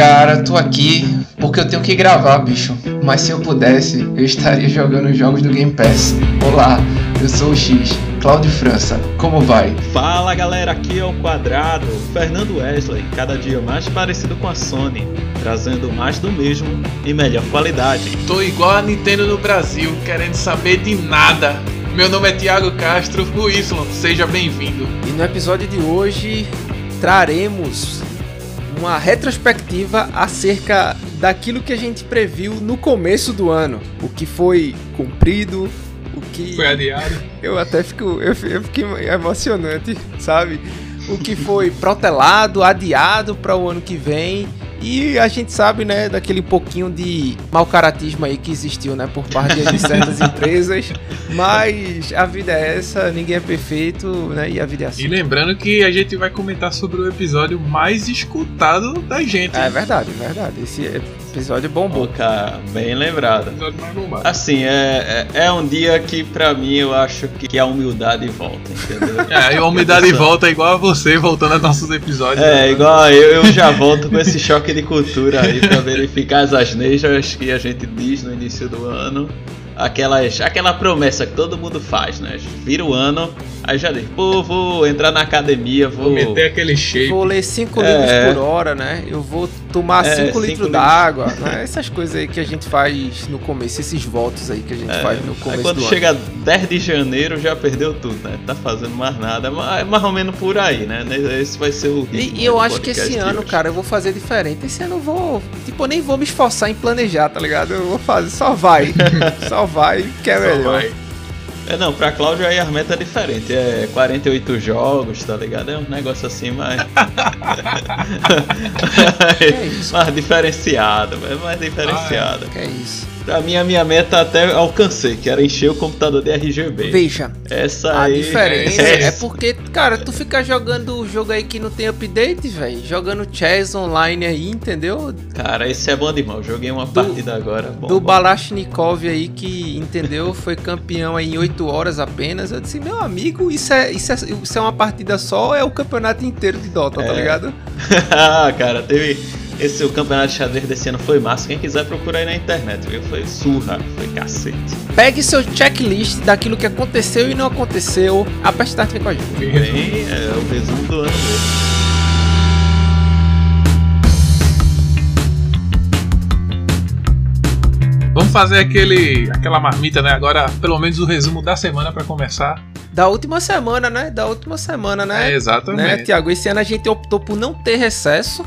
Cara, tô aqui porque eu tenho que gravar, bicho. Mas se eu pudesse, eu estaria jogando jogos do Game Pass. Olá, eu sou o X, Cláudio França. Como vai? Fala galera, aqui é o Quadrado, Fernando Wesley, cada dia mais parecido com a Sony, trazendo mais do mesmo e melhor qualidade. Tô igual a Nintendo no Brasil, querendo saber de nada. Meu nome é Thiago Castro, o Y, seja bem-vindo. E no episódio de hoje traremos uma retrospectiva acerca daquilo que a gente previu no começo do ano, o que foi cumprido, o que Foi adiado. eu até fico eu, eu fiquei emocionante, sabe? O que foi protelado, adiado para o ano que vem. E a gente sabe, né, daquele pouquinho de mau caratismo aí que existiu, né, por parte de certas empresas. Mas a vida é essa, ninguém é perfeito, né, e a vida é assim. E lembrando que a gente vai comentar sobre o episódio mais escutado da gente. É verdade, é verdade. Esse episódio bombou. Pô, cara, bem lembrado. O episódio mais bombado. Assim, é, é, é um dia que pra mim eu acho que, que a humildade volta, entendeu? É, e a umidade volta igual a você, voltando aos nossos episódios. É, igual a eu, eu já volto com esse choque de cultura aí pra verificar as asneiras que a gente diz no início do ano. Aquelas, aquela promessa que todo mundo faz, né? Vira o ano, aí já diz, pô, vou entrar na academia, vou. Vou meter aquele shape. Vou ler 5 É. livros por hora, né? Eu vou tomar É, 5 cinco litros d'água, né? Essas coisas aí que a gente faz no começo, esses votos aí que a gente É, faz no Aí começo quando do chega 10 de janeiro já perdeu tudo, né? Tá fazendo mais nada, mas é mais ou menos por aí, né? Esse vai ser o ano. ritmo E, e eu acho que esse ano, cara, eu vou fazer diferente. Esse ano eu vou. Tipo, eu nem vou me esforçar em planejar, tá ligado? Eu vou fazer, só vai. só vai, que é Só melhor. vai. É, não, pra Cláudio aí a meta é diferente. É 48 jogos, tá ligado? É um negócio assim mais. É isso. mais diferenciado, é mais diferenciado. Que é isso. Pra mim, a minha meta até alcancei, que era encher o computador de RGB. Veja, Essa a aí. diferença é, é porque, cara, tu fica jogando o jogo aí que não tem update, velho. Jogando chess online aí, entendeu? Cara, esse é bom demais. Joguei uma partida agora. Bom, do bom. Balashnikov aí que entendeu, foi campeão aí em 8 horas apenas. Eu disse, meu amigo, isso é, isso é, isso é uma partida só é o campeonato inteiro de Dota, tá É. ligado? ah, cara, teve. Esse o campeonato de xadrez desse ano foi massa. Quem quiser procurar aí na internet, viu? Foi surra, foi cacete. Pegue seu checklist daquilo que aconteceu e não aconteceu. A Peste Start vem com a gente. Bem, é o resumo do ano mesmo. Vamos fazer aquele, aquela marmita, né? Agora, pelo menos o resumo da semana pra começar. Da última semana, né? Da última semana, né? É, né, exatamente. Tiago? Esse ano a gente optou por não ter recesso.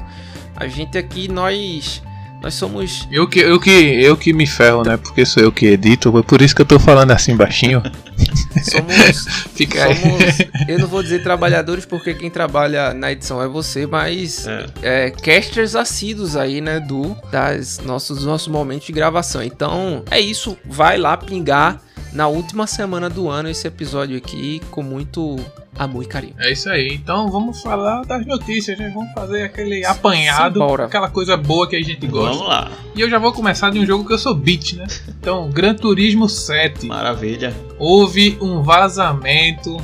A gente aqui, nós. Nós somos. Eu que, eu, que, eu que me ferro, né? Porque sou eu que edito, é por isso que eu tô falando assim baixinho. Somos. Fica aí. somos eu não vou dizer trabalhadores porque quem trabalha na edição é você, mas É. é, casters assíduos aí, né, do das nossos dos nossos momentos de gravação. Então, é isso, vai lá pingar na última semana do ano esse episódio aqui com muito amor e carinho. É isso aí. Então vamos falar das notícias, né? Vamos fazer aquele apanhado, Simbora. aquela coisa boa que a gente gosta. Vamos lá. E eu já vou começar de um jogo que eu sou beat, né? Então, Gran Turismo 7. Maravilha. Houve um vazamento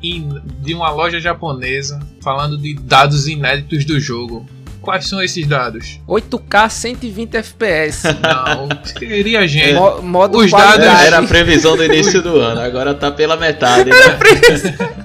de uma loja japonesa falando de dados inéditos do jogo. Quais são esses dados? 8K 120 FPS. Não, queria gente. Mo- modo Os qualidade. dados- Era a previsão do início do ano, agora tá pela metade, né?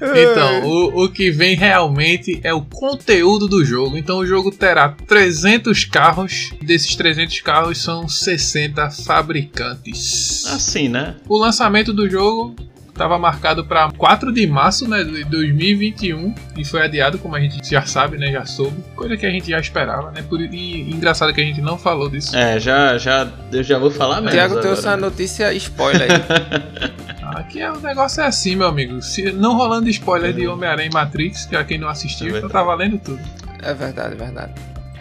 Então, o, o que vem realmente é o conteúdo do jogo. Então, o jogo terá 300 carros. Desses 300 carros são 60 fabricantes. Assim, né? O lançamento do jogo estava marcado para 4 de março né, de 2021 e foi adiado, como a gente já sabe, né, já soube. Coisa que a gente já esperava, né? Por, e engraçado que a gente não falou disso. É, já, já, eu já vou falar mesmo. Tiago trouxe uma notícia spoiler aí. Aqui é, o negócio é assim, meu amigo. Se não rolando spoiler de Homem-Aranha e Matrix, que a quem não assistiu, É então tá valendo tudo. É verdade, é verdade.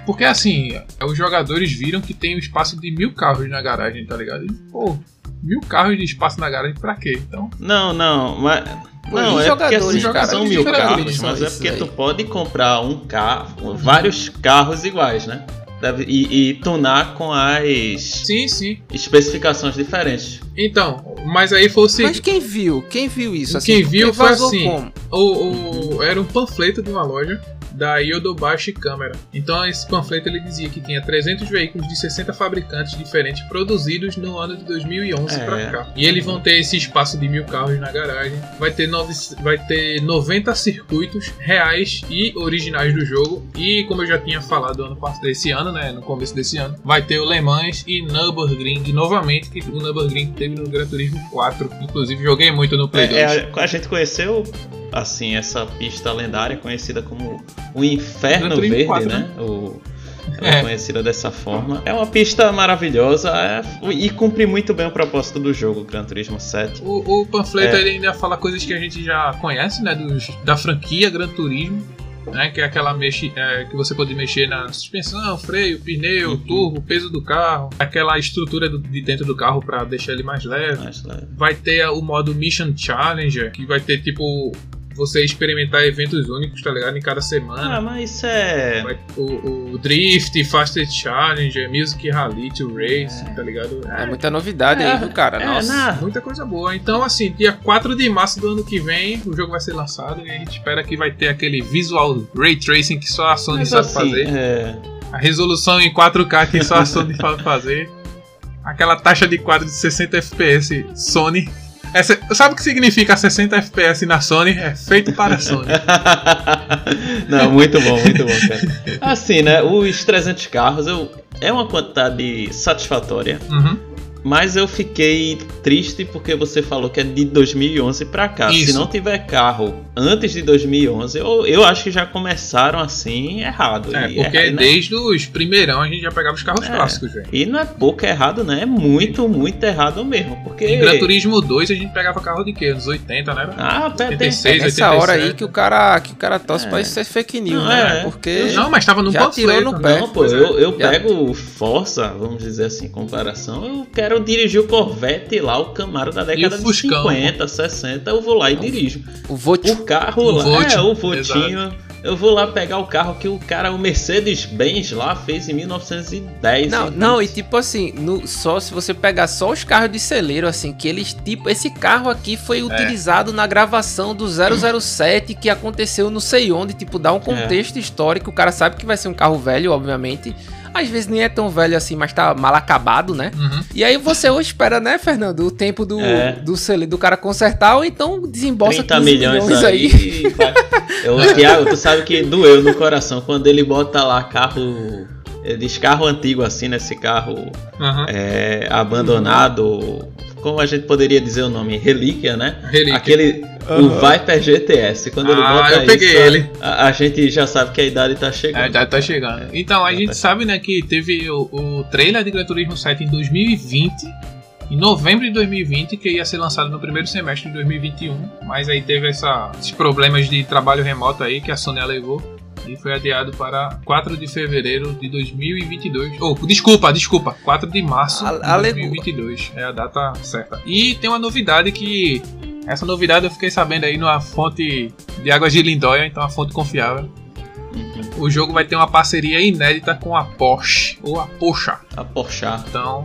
Porque assim, os jogadores viram que tem um espaço de mil carros na garagem, tá ligado? E, pô, mil carros de espaço na garagem pra quê? Então, Não, não, mas. Não, é porque assim, são mil carros, são mas é porque aí? tu pode comprar um carro, vários carros iguais, né? Deve- E, e tunar com as sim, sim. especificações diferentes. Então, mas aí foi o Mas seguinte. quem viu? Quem viu isso? Quem Porque viu foi vazou assim. como? O, o- era um panfleto de uma loja da Yodobashi Camera. Então esse panfleto ele dizia que tinha 300 veículos de 60 fabricantes diferentes produzidos no ano de 2011 É. pra cá. E eles vão ter esse espaço de mil carros na garagem. Vai ter, nove, vai ter 90 circuitos reais e originais do jogo. E como eu já tinha falado ano passado, desse ano, né, no começo desse ano, vai ter o Le Mans e Nürburgring novamente, que o Nürburgring teve no Gran Turismo 4. Inclusive joguei muito no Play 2. É, é, a, a gente conheceu assim essa pista lendária conhecida como o Inferno Verde, 4, né? O, ela é É. conhecida dessa forma. É uma pista maravilhosa é, e cumpre muito bem o propósito do jogo, Gran Turismo 7. O, o panfleto É. ele ainda fala coisas que a gente já conhece, né? Dos, da franquia Gran Turismo, né? Que é aquela mexe, é, que você pode mexer na suspensão, freio, pneu, Uhum. turbo, peso do carro, aquela estrutura do- de dentro do carro para deixar ele mais leve. Mas, né, Vai ter o modo Mission Challenger, que vai ter tipo você experimentar eventos únicos, tá ligado? Em cada Ah, semana. mas isso é. O, o Drift, Fastest Challenger, Music Rally to Race, tá ligado? É muita novidade aí, viu, cara? é, Nossa. na- Muita coisa boa. Então, assim, dia 4 de março do ano que vem, o jogo vai ser lançado e a gente espera que vai ter aquele visual ray tracing que só a Sony mas sabe assim, fazer. é, A resolução em 4K que só a Sony sabe fazer. Aquela taxa de quadro de 60 FPS Sony. Essa, sabe o que significa 60 FPS na Sony? É feito para a Sony. Não, muito bom, muito bom, cara. Assim, né? Os 300 carros eu, é uma quantidade satisfatória, Uhum. Mas eu fiquei triste porque você falou que é de 2011 pra cá. Se Isso. não tiver carro antes de 2011, eu, eu acho que já começaram assim errado. É, E porque é- né? desde os primeirão a gente já pegava os carros É. clássicos, velho. E não é pouco errado, né? É muito, muito errado mesmo. Porque. Em Gran Turismo 2 a gente pegava carro de quê? Anos 80, né? Ah, pera, tem, 86, É nessa hora aí 87. que o cara, que o cara torce É. pra isso ser fake news, Não, né? é. Porque. Não, mas tava no Já panfleto. tirou no pé. Não, pô, eu, eu Já. pego Força, vamos dizer assim, em comparação. Eu quero dirigir o Corvette lá, o Camaro da década de Fuscão? 50, 60, eu vou lá e dirijo. O. O carro O lá, Volt, é, o Votinho. Eu vou lá pegar o carro que o cara, o Mercedes-Benz lá fez em 1910. Não, hein? não, e tipo assim, no, só se você pegar só os carros de celeiro, assim, que eles, tipo, esse carro aqui É. foi utilizado na gravação do 007 que aconteceu não sei onde, tipo, dá um contexto histórico, o cara sabe que vai ser um carro velho, obviamente. Às vezes nem é tão velho assim, mas tá mal acabado, né? Uhum. E aí você ou espera, né, Fernando, o tempo do, É. do, cele- do cara consertar, ou então desembolsa 30 15 milhões, aí. vai. Eu, Thiago, tu sabe que doeu no coração quando ele bota lá carro. Ele diz carro antigo assim, nesse carro Uhum. é, abandonado. Como a gente poderia dizer o nome? Relíquia, né? Relíquia. Aquele. O Viper GTS. Quando ele Ah, bota eu peguei isso, ele. A, a gente já sabe que a idade tá chegando. É, já tá chegando. Então, a gente tá. sabe, né, que teve o, o trailer de Gran Turismo 7 em 2020, em novembro de 2020, que ia ser lançado no primeiro semestre de 2021, mas aí teve essa- esses problemas de trabalho remoto aí que a Sony alegou e foi adiado para 4 de fevereiro de 2022. Oh, desculpa, desculpa, 4 de março A- de alegou. 2022. É a data certa. E tem uma novidade que essa novidade eu fiquei sabendo aí numa fonte de águas de Lindóia, então uma fonte confiável. Uhum. O jogo vai ter uma parceria inédita com a Porsche, ou a Porsche. A Porsche. Então,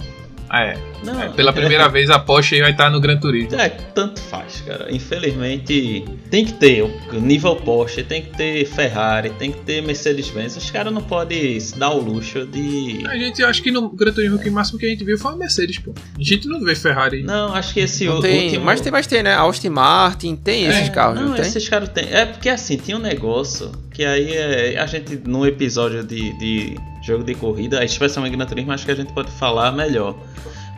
é, Não, é, pela primeira vez a Porsche vai estar no Gran Turismo. É, tanto faz, cara. Infelizmente, tem que ter o nível Porsche, tem que ter Ferrari, tem que ter Mercedes-Benz. Os caras não podem se dar o luxo de. A gente acho que no Gran Turismo que o máximo que a gente viu foi a Mercedes, pô. A gente não vê Ferrari. Não, acho que esse Não o- tem, último. mas tem, mas tem, né? Austin Martin, tem esses carros, não, Não, tem? esses caras tem. É porque assim, tinha um negócio que aí é, a gente, num episódio de, de jogo de corrida, especialmente Gran Turismo, acho que a gente pode falar melhor.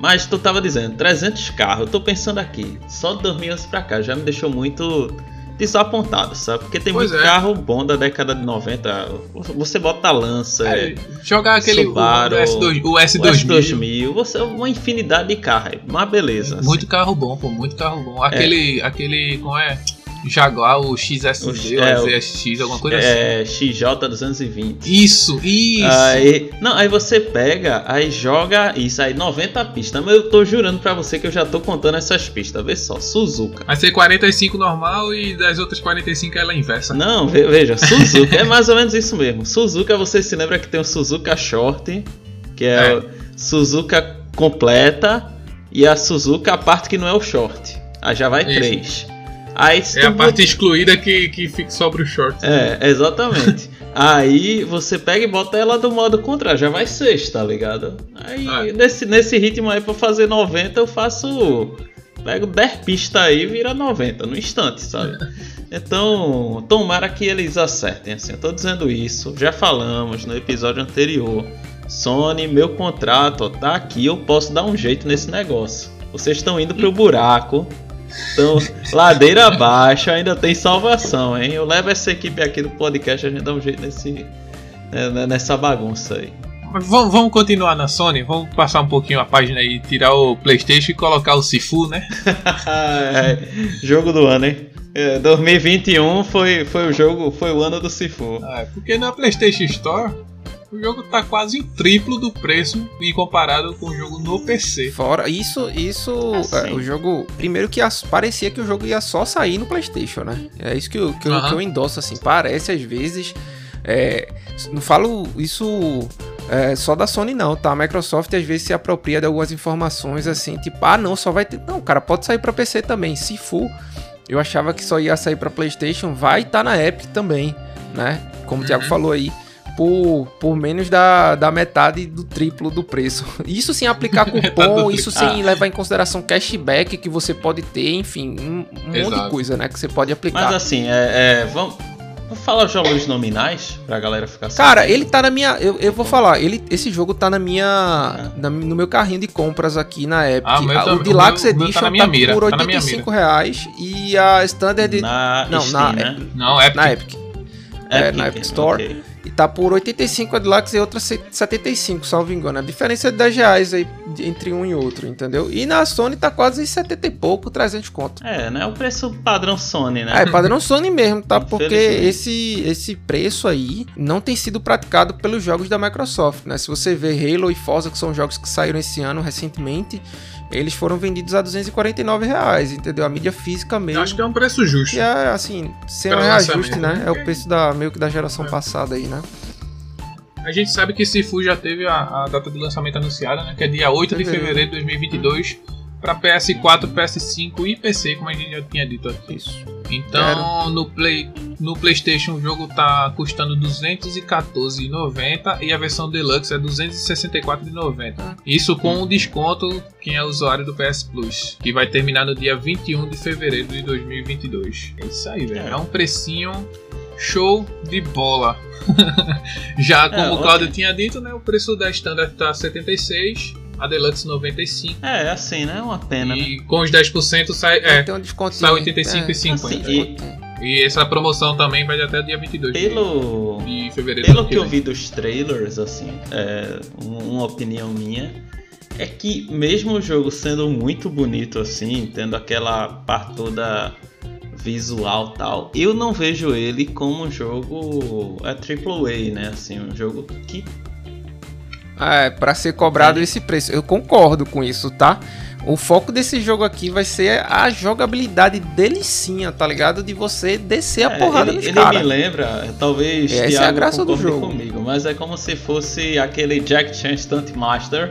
Mas tu tava dizendo, 300 carros, eu tô pensando aqui, só de 2011 pra cá, já me deixou muito desapontado, sabe? Porque tem Pois muito é. carro bom da década de 90. Você bota a Lança, É, jogar aquele Subaru, o, S2, o o S2000. S2000, você, uma infinidade de carro, é uma beleza. assim. Muito carro bom, pô, muito carro bom. Aquele, aquele, como é? Jaguar, o XSD, O- o é, o- ZSX, alguma coisa assim. É, XJ220. Isso, isso. Aí, não, aí você pega, aí joga isso aí, 90 pistas. Mas eu tô jurando pra você que eu já tô contando essas pistas. Vê só, Suzuka. Vai ser 45 normal e das outras 45 ela é inversa. Não, ve- veja, Suzuka é mais ou menos isso mesmo. Suzuka, você se lembra que tem o Suzuka Short, que é, É. o Suzuka completa, e a Suzuka a parte que não é o short. Aí já vai Isso. três. Aí É a parte excluída que, que fica sobre o short. É, exatamente. Aí você pega e bota ela do modo contrário, já vai 6, tá ligado? Aí Ah. nesse, nesse ritmo aí pra fazer 90 eu faço. Pego 10 pistas aí e vira 90 no instante, sabe? Então, tomara que eles acertem, assim, eu tô dizendo isso, já falamos no episódio anterior. Sony, meu contrato ó, tá aqui, eu posso dar um jeito nesse negócio. Vocês estão indo pro buraco. Então, ladeira abaixo, ainda tem salvação, hein? Eu levo essa equipe aqui do podcast, a gente dá um jeito nesse, né, nessa bagunça aí. Mas vamos, vamos continuar na Sony, vamos passar um pouquinho a página aí, tirar o Playstation e colocar o Sifu, né? É, jogo do ano, hein? É, 2021 foi, foi o jogo, foi o ano do Sifu. Ah, porque na Playstation Store o jogo tá quase o triplo do preço em comparado com o jogo no PC. Fora isso, isso Assim. é, o jogo. Primeiro que as- parecia que o jogo ia só sair no PlayStation, né? É isso que eu, que eu, que eu endosso, assim. Parece às vezes. é, não falo isso é, só da Sony, não, tá? A Microsoft às vezes se apropria de algumas informações assim, tipo, ah, não, só vai ter. Não, cara, pode sair pra PC também. Se for, eu achava que só ia sair pra PlayStation, vai estar na Epic também, né? Como o Thiago Uhum. falou aí. Por, por menos da, da metade do triplo do preço. Isso sem aplicar cupom, isso sem levar em consideração cashback que você pode ter, enfim, um, um monte de coisa, né? Que você pode aplicar. Mas assim, é, é, vamos, vamos falar os valores nominais pra galera ficar Cara, sabendo. ele tá na minha. Eu, eu vou falar, ele, esse jogo tá na minha. na- no meu carrinho de compras aqui na Epic. Ah, o meu Ah, tá- o Deluxe tá Edition tá, minha mira, por tá na minha 85 reais e a Standard na não, Steam, na- né? Não, é na Epic. é, na Epic Store. ok. Tá por 85 a Deluxe e outra 75, salvo engano. A diferença é de 10 reais aí entre um e outro, entendeu? E na Sony tá quase 70 e pouco, 300 conto. É, né? O preço padrão Sony, né? É padrão Sony mesmo, tá? Porque esse, esse preço aí não tem sido praticado pelos jogos da Microsoft, né? Se você vê Halo e Forza, que são jogos que saíram esse ano recentemente, eles foram vendidos a 249 reais, entendeu? A mídia física Eu mesmo. acho que é um preço justo. E é assim, sem um reajuste, né? né? É o preço da, meio que da geração É. passada aí, né? A gente sabe que Sifu já teve a, a data de lançamento anunciada, né? Que é dia 8 de Fevereiro. fevereiro de 2022 para PS4, PS5 e PC, como a gente já tinha dito aqui. Isso. Então, no Play, no PlayStation o jogo tá custando R$ 214,90 e a versão Deluxe é R$ 264,90. Ah. Isso com um desconto quem é usuário do PS Plus, que vai terminar no dia 21 de fevereiro de 2022. É isso aí, velho. É. É um precinho show de bola. Já como É, o Claudio tinha dito, né, o preço da Standard tá 76, a Deluxe 95 É, assim, né? Uma pena, né? e com os 10% sai É. é, Tem um desconto. sai 85 e 50. Assim, e... E essa promoção também vai até dia 22 de- Pelo, de fevereiro. do pelo que eu vi dos trailers, assim, é, um- uma opinião minha, é que mesmo o jogo sendo muito bonito, assim, tendo aquela parte toda visual tal, eu não vejo ele como um jogo é AAA, né? Assim, um jogo que É, pra ser cobrado É. esse preço. Eu concordo com isso, tá? O foco desse jogo aqui vai ser a jogabilidade delicinha, tá ligado? De você descer a É, porrada ele, nos ele caras. me lembra, talvez Essa é a Thiago graça do jogo. comigo, mas é como se fosse aquele Jack Chan Stunt Master.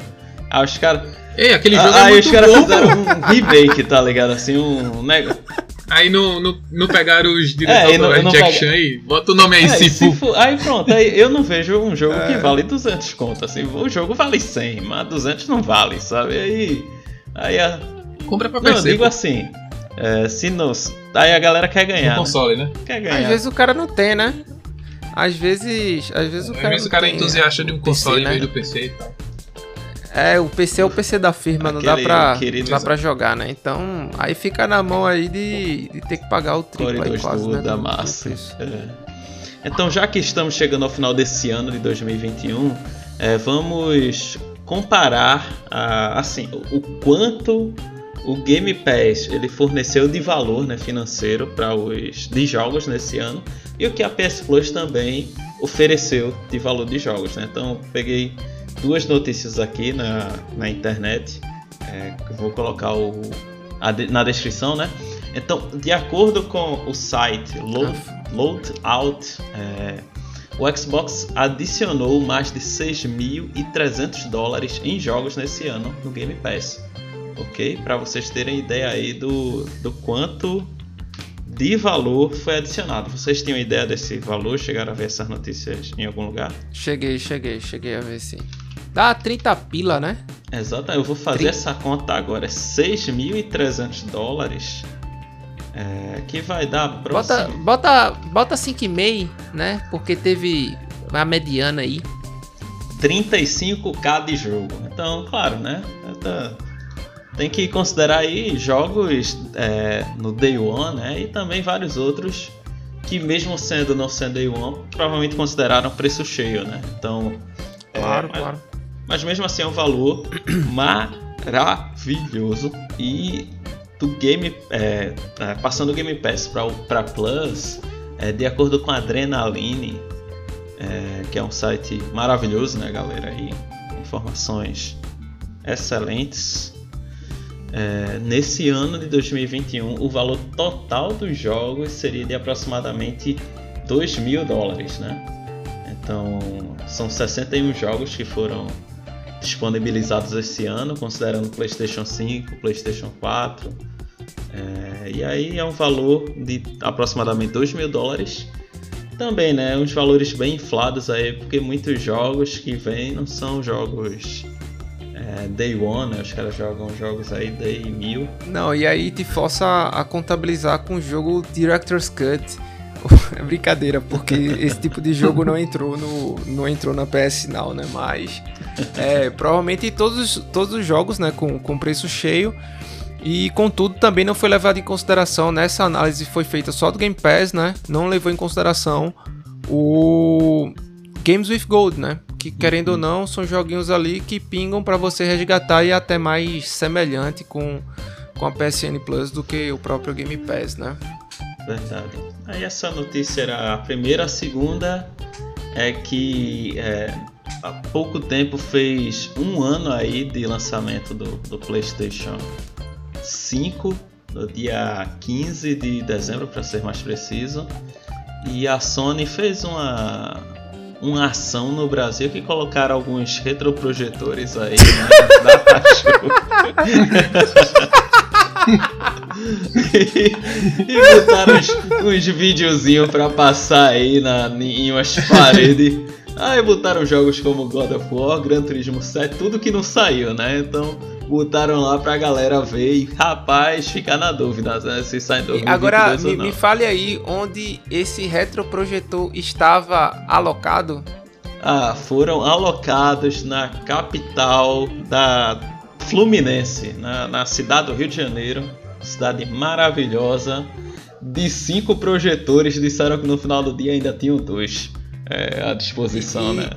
Aí os caras Ei, aquele jogo é aí muito os caras fizeram um remake, tá ligado? Assim, um negócio. Aí não, não, não pegaram os É, diretores e não- do não Jack Chan aí. Bota o nome aí, É, e Sifu. se for- Aí pronto, aí eu não vejo um jogo É. que vale 200 conto, assim. O jogo vale 100, mas 200 não vale, sabe? Aí. Aí a. Compra pra Não, eu PC. digo pô, assim. É, se nos. Aí a galera quer no ganhar. Né? console, né? Quer Às ganhar. vezes o cara não tem, né? Às vezes. Às vezes o Às cara. vezes não o cara é entusiasta de um PC, console em né? vez do PC e tal. É, o PC é o PC da firma, não dá pra, querido- não dá pra jogar, né? Então, aí fica na mão aí de, de ter que pagar o triplo aí quase, do, né? da do massa. É. Então, já que estamos chegando ao final desse ano de 2021, é, vamos comparar a- assim o, o quanto o Game Pass ele forneceu de valor né, financeiro para os de jogos nesse ano e o que a PS Plus também ofereceu de valor de jogos. Né? Então, peguei duas notícias aqui na, na internet. é, vou colocar o, a na descrição, né? Então, de acordo com o site Load, Loadout, é, o Xbox adicionou mais de 6.300 dólares em jogos nesse ano no Game Pass. Ok? Para vocês terem ideia aí do, do quanto de valor foi adicionado. Vocês tinham ideia desse valor? Chegaram a ver essas notícias em algum lugar? Cheguei, cheguei, cheguei a ver sim. Dá 30 pila, né? Exato, eu vou fazer 30. essa conta agora. É 6.300 dólares. É, que vai dar Bota, bota, bota 5,5, né? Porque teve a mediana aí. 35k de jogo. Então, claro, né? Tá- Tem que considerar aí jogos é, no Day One, né? E também vários outros que mesmo sendo não sendo Day One, provavelmente consideraram preço cheio, né? Então, é, Claro, mas- claro. Mas mesmo assim é um valor maravilhoso e do game é, é, passando o Game Pass para Plus é, de acordo com a Adrenaline é, que é um site maravilhoso né galera aí informações excelentes É, nesse ano de 2021 o valor total dos jogos seria de aproximadamente 2 mil dólares né? Então são 61 jogos que foram disponibilizados esse ano, considerando PlayStation 5, PlayStation 4. É, e aí é um valor de aproximadamente 2 mil dólares. Também, né? Uns valores bem inflados aí, porque muitos jogos que vêm não são jogos é, Day One, né? Os caras jogam jogos aí Day 1000. Não, e aí te força a contabilizar com o jogo Director's Cut. É brincadeira, porque esse tipo de jogo não entrou no não entrou na PS Now, né? Mas é, provavelmente todos, todos os jogos, né, com, com preço cheio. E contudo também não foi levado em consideração nessa análise foi feita só do Game Pass, né? Não levou em consideração o Games with Gold, né? Que querendo ou não são joguinhos ali que pingam para você resgatar e é até mais semelhante com com a PSN Plus do que o próprio Game Pass, né? Verdade. Aí essa notícia era a primeira, a segunda é que é, há pouco tempo fez um ano aí de lançamento do, do PlayStation 5, no dia 15 de dezembro para ser mais preciso. E a Sony fez uma, uma ação no Brasil que colocaram alguns retroprojetores aí né, da e, e botaram uns, uns videozinhos pra passar aí na, em umas paredes. Aí botaram jogos como God of War, Gran Turismo 7, tudo que não saiu, né? Então botaram lá pra galera ver e, rapaz, ficar na dúvida né? se sai 2022 Agora me, me fale aí onde esse retroprojetor estava alocado. Ah, foram alocados na capital da Fluminense, na, na cidade do Rio de Janeiro, cidade maravilhosa. De cinco projetores, disseram que no final do dia ainda tinham dois é, à disposição, E- né?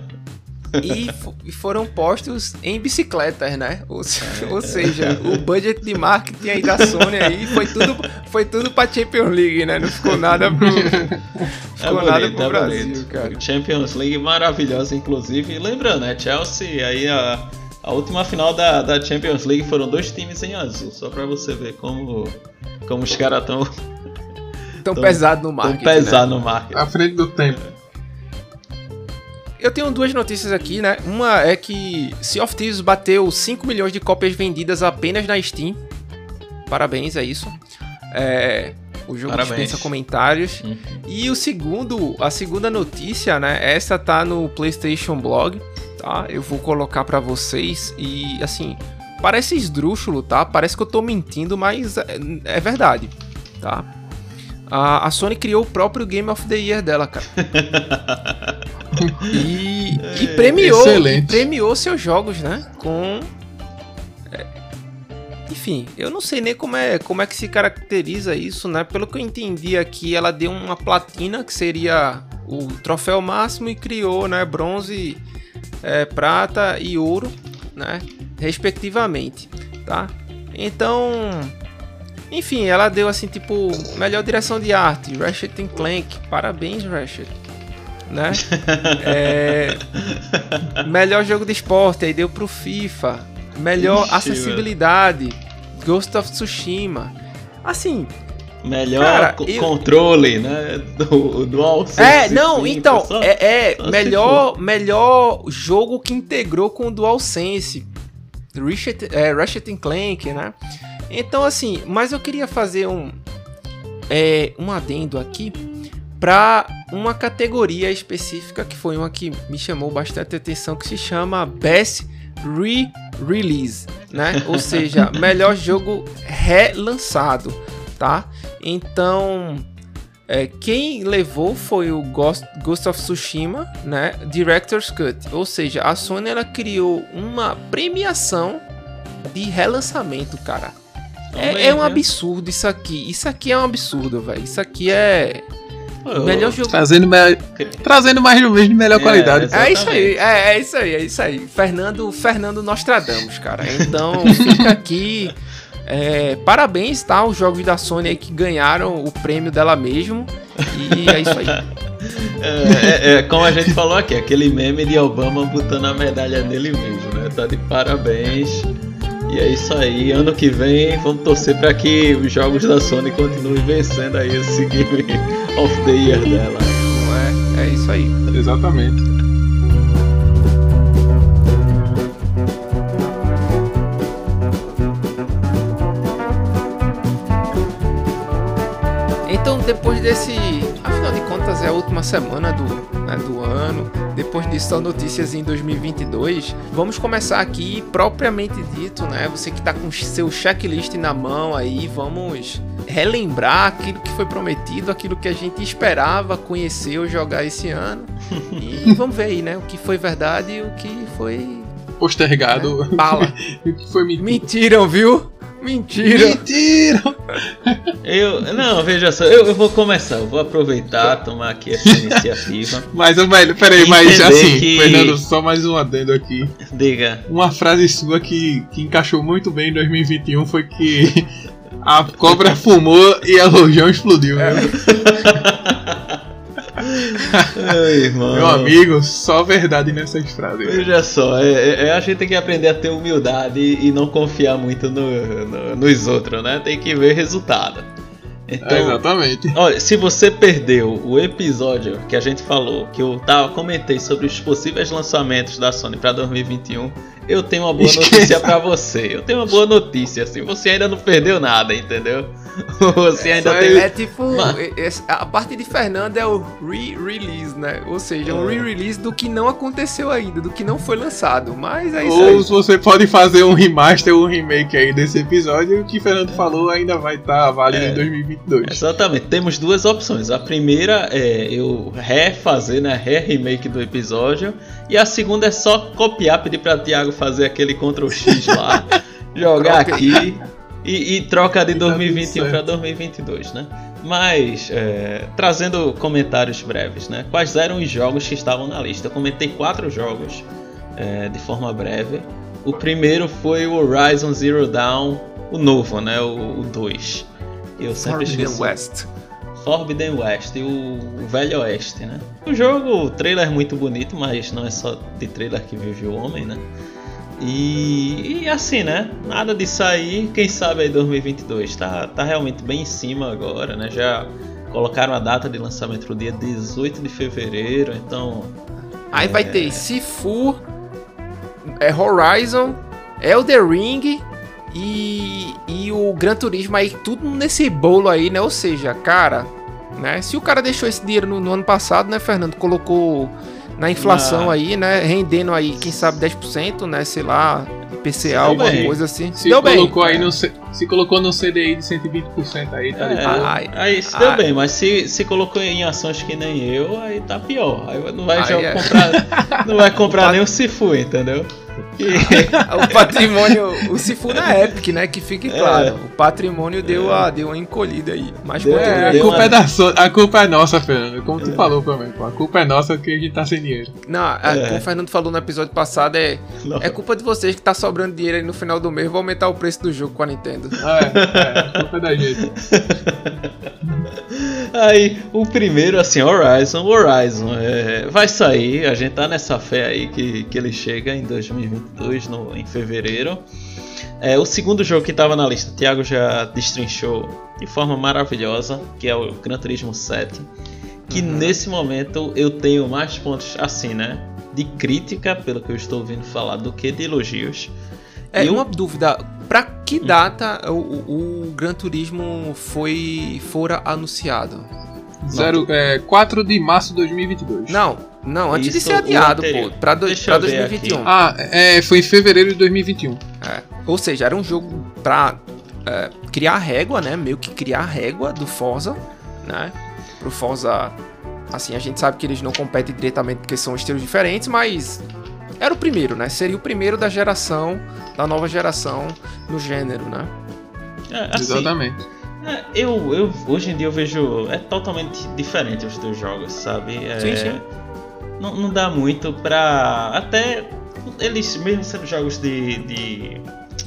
e, e foram postos em bicicletas, né? Ou, se- ou seja, o budget de marketing aí da Sony aí foi tudo, foi tudo pra Champions League, né? Não ficou nada pro, ficou nada pro Brasil, É bonito. cara. Champions League maravilhosa, inclusive. E lembrando, né? Chelsea, aí a, a última final da, da Champions League foram dois times em azul, só pra você ver como, como os caras estão Tão Tão- pesado no tão marketing. né? pesados no marketing. À frente do tempo. Eu tenho duas notícias aqui, né? Uma é que Sea of Thieves bateu 5 milhões de cópias vendidas apenas na Steam. Parabéns, é isso. É, o jogo Parabéns. dispensa comentários. Uhum. E o segundo, a segunda notícia, né? Essa tá no PlayStation Blog, tá? Eu vou colocar pra vocês e assim, parece esdrúxulo, tá? Parece que eu tô mentindo, mas é, é verdade, tá? A, a Sony criou o próprio Game of the Year dela, cara. E, e premiou, e premiou seus jogos, né? Com é, enfim, eu não sei nem como é, como é que se caracteriza isso, né? Pelo que eu entendi aqui, ela deu uma platina, que seria o troféu máximo, e criou, né? Bronze, é, prata e ouro, né? Respectivamente, tá? Então, enfim, ela deu assim, tipo, melhor direção de arte, Ratchet Clank, parabéns, Ratchet. Né? É, melhor jogo de esporte, aí deu pro FIFA. Melhor Ixi, acessibilidade, Ghost of Tsushima. Assim, Melhor Cara, co- eu- controle, né? Do, do Alce. é, não, então, só- é, é só melhor, melhor jogo que integrou com o DualSense. Ratchet, é, Ratchet Clank, né? Então, assim, mas eu queria fazer um, é, um adendo aqui para uma categoria específica que foi uma que me chamou bastante atenção que se chama Best Re-Release, né? Ou seja, melhor jogo relançado, tá? Então, é, quem levou foi o Ghost, Ghost of Tsushima, né? Director's Cut. Ou seja, a Sony ela criou uma premiação de relançamento, cara. É, é um absurdo isso aqui. Isso aqui é um absurdo, velho. Isso aqui é melhor jogo. Trazendo, me... Trazendo mais do mesmo de melhor é, qualidade. É isso aí, é, é, isso aí, é isso aí. Fernando, Fernando Nostradamus, cara. Então fica aqui. É, parabéns, tá? Os jogos da Sony aí que ganharam o prêmio dela mesmo. E é isso aí. É, é, é, como a gente falou aqui, aquele meme de Obama botando a medalha nele mesmo, né? Tá de parabéns. E é isso aí, ano que vem vamos torcer para que os jogos da Sony continuem vencendo aí esse Game of the Year dela. É, é isso aí. Exatamente. Então, depois desse. É a última semana do, né, do ano depois disso são notícias em 2022. Vamos começar aqui propriamente dito, né? Você que está com seu checklist na mão aí, vamos relembrar aquilo que foi prometido, aquilo que a gente esperava conhecer ou jogar esse ano. E vamos ver aí, né? O que foi verdade e o que foi postergado. Que foi mentira. Mentiram, viu? Mentira! Mentira! Eu, não, veja só, eu, eu, vou começar, eu vou aproveitar, tomar aqui essa iniciativa. mas, velho, peraí, mas assim, que... Fernando, só mais um adendo aqui. Diga. Uma frase sua que, que encaixou muito bem em 2021 foi que a cobra fumou e a rojão explodiu. Né? Ai, Meu amigo, só verdade nessas frases. Veja só, é, é, é, a gente tem que aprender a ter humildade e, não confiar muito no, no, nos outros, né? Tem que ver resultado. Então, é exatamente. Olha, se você perdeu o episódio que a gente falou, que eu tava, comentei sobre os possíveis lançamentos da Sony para 2021, eu tenho uma boa Esqueça. notícia para você. Eu tenho uma boa notícia, assim, você ainda não perdeu nada, entendeu? Você ainda é, tem. É tipo. A parte de Fernando é o re-release, né? Ou seja, é. um re-release do que não aconteceu ainda, do que não foi lançado. Mas é isso. Ou aí. você pode fazer um remaster ou um remake aí desse episódio. O que Fernando falou ainda vai estar tá válido é. em 2022. Exatamente. Temos duas opções. A primeira é eu refazer, né? Re-remake do episódio. E a segunda é só copiar, pedir pra Thiago fazer aquele Ctrl X lá. jogar aqui e, e troca de 2021 para 2022, né? Mas, é, trazendo comentários breves, né? Quais eram os jogos que estavam na lista? Eu comentei quatro jogos é, de forma breve. O primeiro foi o Horizon Zero Dawn, o novo, né? O 2. Eu sempre Forbidden esqueci. West. Forbidden West e o, o Velho Oeste, né? O jogo, o trailer é muito bonito, mas não é só de trailer que vive o homem, né? E, e, assim, né? Nada de sair, quem sabe aí 2022. Tá, tá realmente bem em cima agora, né? Já colocaram a data de lançamento no dia 18 de fevereiro, então. Aí é... vai ter Sifu, é Horizon, Elder Ring e, e o Gran Turismo aí, tudo nesse bolo aí, né? Ou seja, cara, né? Se o cara deixou esse dinheiro no, no ano passado, né, Fernando? Colocou na inflação aí, né? Rendendo aí, quem sabe 10%, né? Sei lá, IPCA, alguma bem. coisa assim. Se deu colocou bem. aí no se colocou no CDI de 120% aí, tá é, Aí se deu bem, mas se, se colocou em ações que nem eu, aí tá pior. Aí não vai aí é. comprar, não vai comprar nem o Sifu, entendeu? o patrimônio, o Sifu na Epic, né? Que fique é. claro. É. O patrimônio deu, a, deu uma encolhida aí. Mas deu, é, a, culpa uma... é da so... a culpa é nossa, Fernando. Como tu é. falou pra mim, pô. A culpa é nossa que a gente tá sem dinheiro. Não, a, é. como o Fernando falou no episódio passado, é, é culpa de vocês que tá sobrando dinheiro aí no final do mês. Vou aumentar o preço do jogo com a Nintendo. Ah, é, é, a culpa é da gente. Aí, o primeiro, assim, Horizon, Horizon, é, vai sair, a gente tá nessa fé aí que, que ele chega em 2022, no, em fevereiro. É, o segundo jogo que estava na lista, o Thiago já destrinchou de forma maravilhosa, que é o Gran Turismo 7. Que uhum. nesse momento eu tenho mais pontos assim, né? De crítica, pelo que eu estou ouvindo falar, do que de elogios. É, e uma dúvida, Pra que data o, o, o Gran Turismo foi fora anunciado? Zero, é, 4 de março de 2022. Não, não, antes de Isso, ser o adiado, pô, pra, do, Deixa pra eu ver 2021. Ah, é, foi em fevereiro de 2021. É. Ou seja, era um jogo pra é, criar a régua, né? Meio que criar a régua do Forza, né? Pro Forza. Assim, a gente sabe que eles não competem diretamente porque são estilos diferentes, mas era o primeiro, né? Seria o primeiro da geração, da nova geração no gênero, né? É, assim, Exatamente. é, eu, eu, hoje em dia eu vejo. É totalmente diferente os dois jogos, sabe? É, Sim, sim. Não, não dá muito pra. Até eles, mesmo sendo jogos de, de,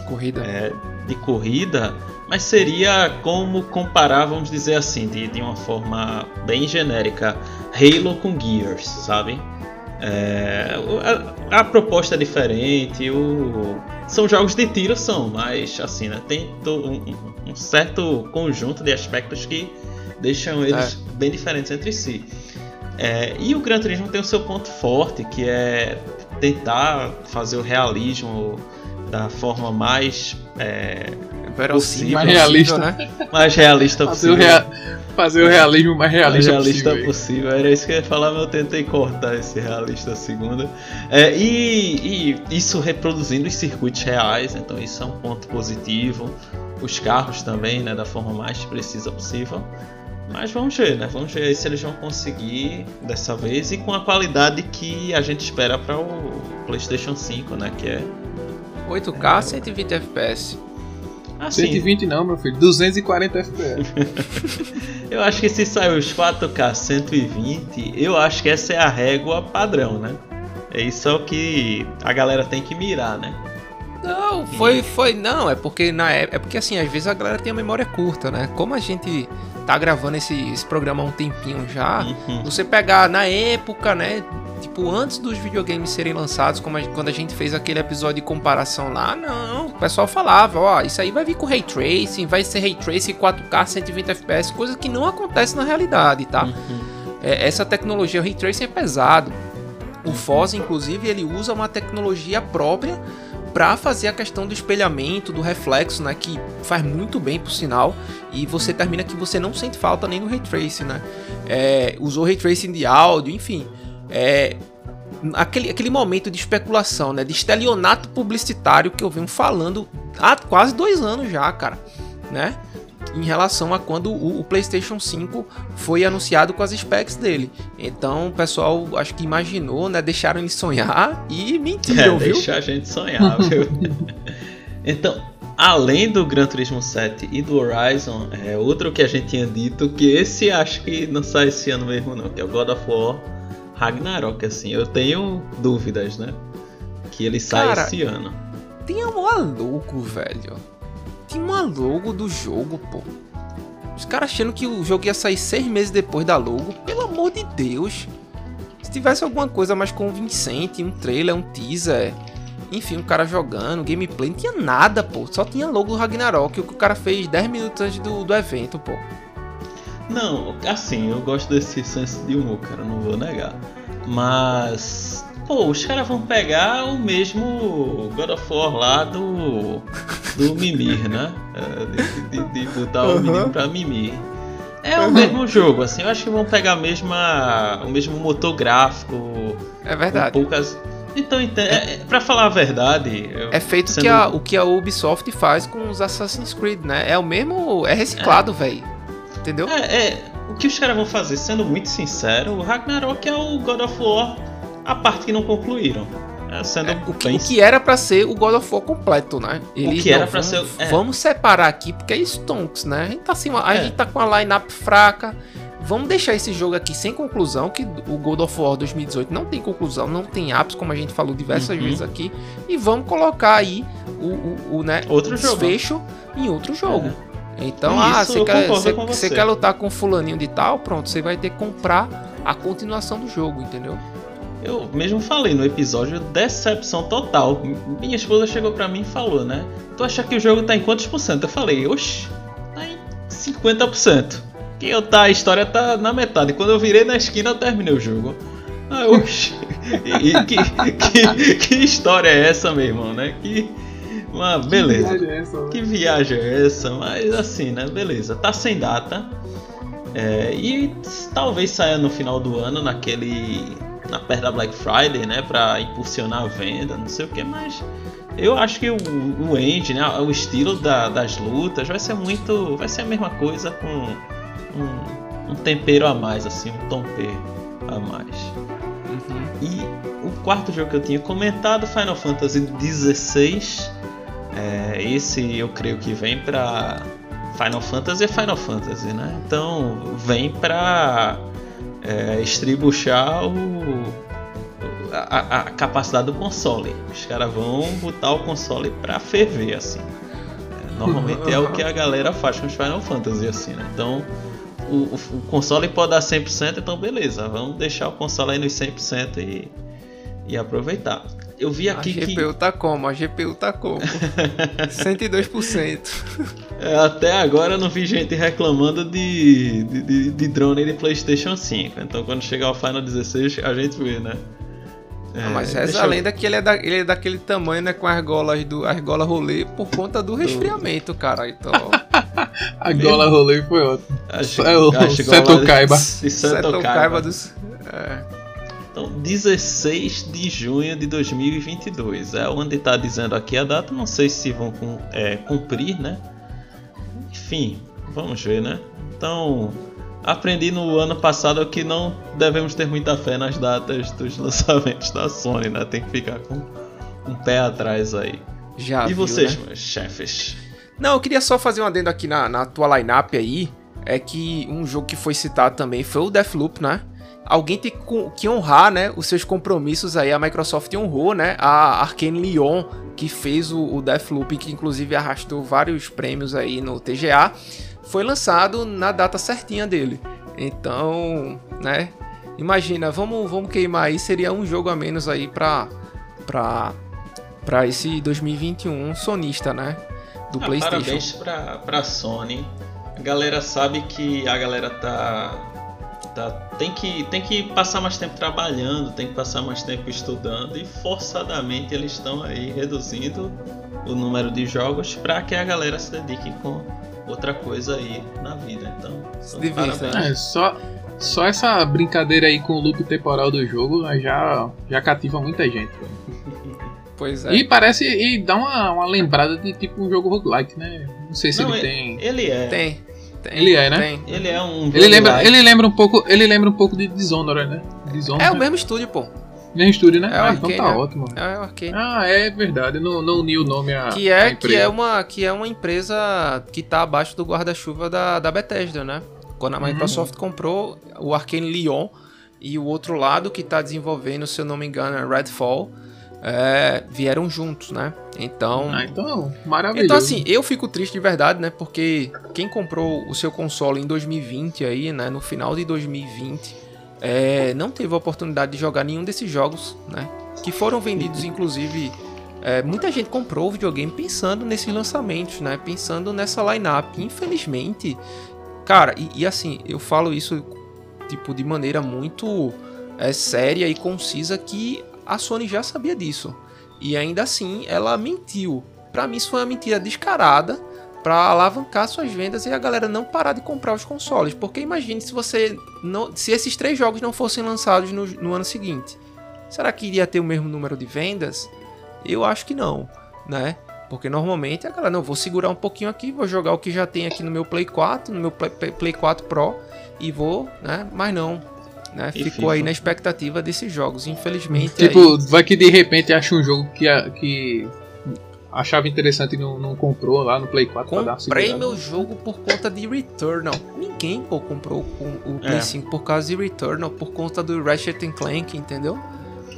Corrida. é, de corrida, mas seria como comparar, vamos dizer assim, de, de uma forma bem genérica, Halo com Gears, sabe? É, a, a proposta é diferente, o, são jogos de tiro, são, mas assim, né, tem um, um certo conjunto de aspectos que deixam eles bem diferentes entre si. É, e o Gran Turismo tem o seu ponto forte, que é tentar fazer o realismo da forma mais, é, Verossímil, mais realista. né? mais realista Fazer o, possível. rea- fazer o realismo mais realista, Mais realista possível. possível. Era isso que eu ia falar, mas eu tentei cortar esse realista segunda. É, e, e isso reproduzindo os circuitos reais, então isso é um ponto positivo. Os carros também, né, da forma mais precisa possível. Mas vamos ver, né? Vamos ver aí se eles vão conseguir dessa vez e com a qualidade que a gente espera para o PlayStation 5, né? Que é 8K, 120 FPS. Assim. 120 não, meu filho. 240 FPS. Eu acho que se sair os 4K 120, eu acho que essa é a régua padrão, né? É isso o que a galera tem que mirar, né? Não, foi, foi, não, é porque na época, é porque assim, às vezes a galera tem a memória curta, né? Como a gente tá gravando esse, esse programa há um tempinho já, Uhum. você pegar na época, né? Tipo, antes dos videogames serem lançados, como a- quando a gente fez aquele episódio de comparação lá, não, o pessoal falava, ó, isso aí vai vir com Ray Tracing, vai ser Ray Tracing 4K 120 FPS, coisa que não acontece na realidade, tá? Uhum. É, essa tecnologia, o Ray Tracing é pesado. O Forza, inclusive, ele usa uma tecnologia própria para fazer a questão do espelhamento, do reflexo, né, que faz muito bem por sinal, e você termina que você não sente falta nem do Ray Tracing, né? É, usou Ray Tracing de áudio, enfim. É, aquele, aquele momento de especulação, né, de estelionato publicitário que eu venho falando há quase dois anos já, cara, né? Em relação a quando o, o PlayStation 5 foi anunciado com as specs dele. Então o pessoal acho que imaginou, né? Deixaram ele sonhar e É, mentiram, viu? deixa a gente sonhar, viu? então, além do Gran Turismo 7 e do Horizon, é outro que a gente tinha dito que esse acho que não sai esse ano mesmo não, que é o God of War Ragnarok, assim. Eu tenho dúvidas, né? Que ele sai Cara, esse ano. Tem um maluco, velho. Tem uma logo do jogo, pô. Os caras achando que o jogo ia sair seis meses depois da logo. Pelo amor de Deus. Se tivesse alguma coisa mais convincente, um trailer, um teaser, enfim, um cara jogando, gameplay, não tinha nada, pô. Só tinha logo do Ragnarok, o que o cara fez 10 minutos antes do, do evento, pô. Não, assim, eu gosto desse senso de humor, cara, não vou negar. Mas, pô, os caras vão pegar o mesmo God of War lá do, do Mimir, né? É, De, de- de botar o Uhum. menino pra Mimir. É o mesmo jogo, assim, eu acho que vão pegar a mesma, o mesmo motor gráfico, É verdade. poucas... Então, ente- é, é, pra falar a verdade... É feito sendo- que a- o que a Ubisoft faz com os Assassin's Creed, né? É o mesmo. É reciclado, velho. Entendeu? É, é, o que os caras vão fazer, sendo muito sincero, o Ragnarok é o God of War, a parte que não concluíram. É, sendo É, o, que, o que era pra ser o God of War completo, né? Eles, que era não, pra vamos, ser- é. Vamos separar aqui, porque é Stonks, né? A gente tá, assim, a É. gente tá com a line-up fraca. Vamos deixar esse jogo aqui sem conclusão, que o God of War 2018 não tem conclusão, não tem ápice, como a gente falou diversas Uhum. vezes aqui. E vamos colocar aí o, o, o, né, Outro desfecho em outro jogo. Então, Isso, ah, você quer, você- você quer lutar com fulaninho de tal, pronto, você vai ter que comprar a continuação do jogo, entendeu? Eu mesmo falei no episódio, decepção total. Minha esposa chegou pra mim e falou, né? Tu acha que o jogo tá em quantos por cento? Eu falei, oxe, tá em 50%. Que eu tá, a história tá na metade. Quando eu virei na esquina, eu terminei o jogo. Ah, oxe. E, e que, que, que história é essa, meu irmão, né? Que Mas beleza. Que viagem é essa? Que viagem é essa? Mas assim, né? Beleza. Tá sem data. É, e talvez saia no final do ano, naquele. Na perto da Black Friday, né? Pra impulsionar a venda, não sei o que, mas. Eu acho que o, o end, né? O estilo da- das lutas vai ser muito. Vai ser a mesma coisa com um, um tempero a mais, assim, um tomper a mais. Uhum. E o quarto jogo que eu tinha comentado, Final Fantasy XVI. É, esse eu creio que vem pra. Final Fantasy é Final Fantasy, né? Então vem pra é, estribuchar o, a, a- capacidade do console. Os caras vão botar o console pra ferver, assim. É, normalmente é o que a galera faz com os Final Fantasy, assim, né? Então o, o- o console pode dar 100%, então beleza, vamos deixar o console aí nos 100% e, e aproveitar. Eu vi A aqui que GPU tá como? A GPU tá como? 102%. é, até agora eu não vi gente reclamando de, de, de- de drone de PlayStation 5. Então quando chegar o Final 16 a gente vê, né? É, Ah, Mas reza eu- a lenda que ele é, da, ele é daquele tamanho, né? Com as golas do argola rolê por conta do resfriamento, cara. Então, A gola rolê foi ótimo. Acho, É o acho Seto Kaiba. Seto Kaiba. dos. É, Então, 16 de junho de 2022 é onde está dizendo aqui a data. Não sei se vão é, cumprir, né? Enfim, vamos ver, né? Então, aprendi no ano passado que não devemos ter muita fé nas datas dos lançamentos da Sony, né? Tem que ficar com um pé atrás aí. já e viu, vocês, né? meus chefes? Não, eu queria só fazer um adendo aqui na, na tua lineup aí. É que um jogo que foi citado também foi o Deathloop, né? Alguém tem que, honrar, né? Os seus compromissos aí. A Microsoft honrou, né? A Arkane Lyon, que fez o, o Deathloop, que inclusive arrastou vários prêmios aí no TGA, foi lançado na data certinha dele. Então, né? Imagina, vamos, vamos queimar aí. Seria um jogo a menos aí pra, pra, pra esse 2021 sonista, né? Do Ah, PlayStation. Parabéns pra, pra Sony. A galera sabe que a galera tá. Tá tem, que, tem que passar mais tempo trabalhando, tem que passar mais tempo estudando e forçadamente eles estão aí reduzindo o número de jogos para que a galera se dedique com outra coisa aí na vida. Então, então. É, só, só essa brincadeira aí com o loop temporal do jogo já, já cativa muita gente. Pois é. E parece. E dá uma, uma lembrada de tipo um jogo roguelike, né? Não sei se Não, ele é- tem. Ele é. Tem, tem. Ele é, né? Tem. Ele é um. Ele lembra, ele lembra um pouco. Ele lembra um pouco de Dishonored, né? Dishonored. É o mesmo estúdio, pô. Mesmo estúdio, né? É o ah, então Arkane, tá né? ótimo. É o Arkane. Ah, é verdade. Não, não uni o nome a. que a é, que empresa. é uma que é uma empresa que tá abaixo do guarda-chuva da, da Bethesda, né? Quando a Microsoft comprou o Arkane Lyon e o outro lado que tá desenvolvendo, se eu não me engano, é Redfall, é, vieram juntos, né? Então, Ah, então, maravilhoso. Então, assim, eu fico triste de verdade, né? Porque quem comprou o seu console em 2020 aí, né? No final de 2020, é, não teve a oportunidade de jogar nenhum desses jogos, né? Que foram vendidos, inclusive. é, muita gente comprou o videogame pensando nesses lançamentos, né? Pensando nessa lineup. Infelizmente, cara, e, e assim, eu falo isso tipo de maneira muito é, séria e concisa que a Sony já sabia disso. E ainda assim, ela mentiu. Pra mim, isso foi uma mentira descarada pra alavancar suas vendas e a galera não parar de comprar os consoles. Porque imagine se você não, se esses três jogos não fossem lançados no, no ano seguinte. Será que iria ter o mesmo número de vendas? Eu acho que não, né? Porque normalmente a galera, não, vou segurar um pouquinho aqui, vou jogar o que já tem aqui no meu Play 4, no meu Play, Play 4 Pro e vou, né? Mas não, né? E Ficou aí FIFA? na expectativa desses jogos, infelizmente. Tipo, aí- vai que de repente acha um jogo que, que achava interessante e não, não comprou lá no Play 4 pra dar uma Comprei meu jogo por conta de Returnal. Ninguém, pô, comprou o, o Play É. 5 por causa de Returnal, por conta do Ratchet Clank, entendeu?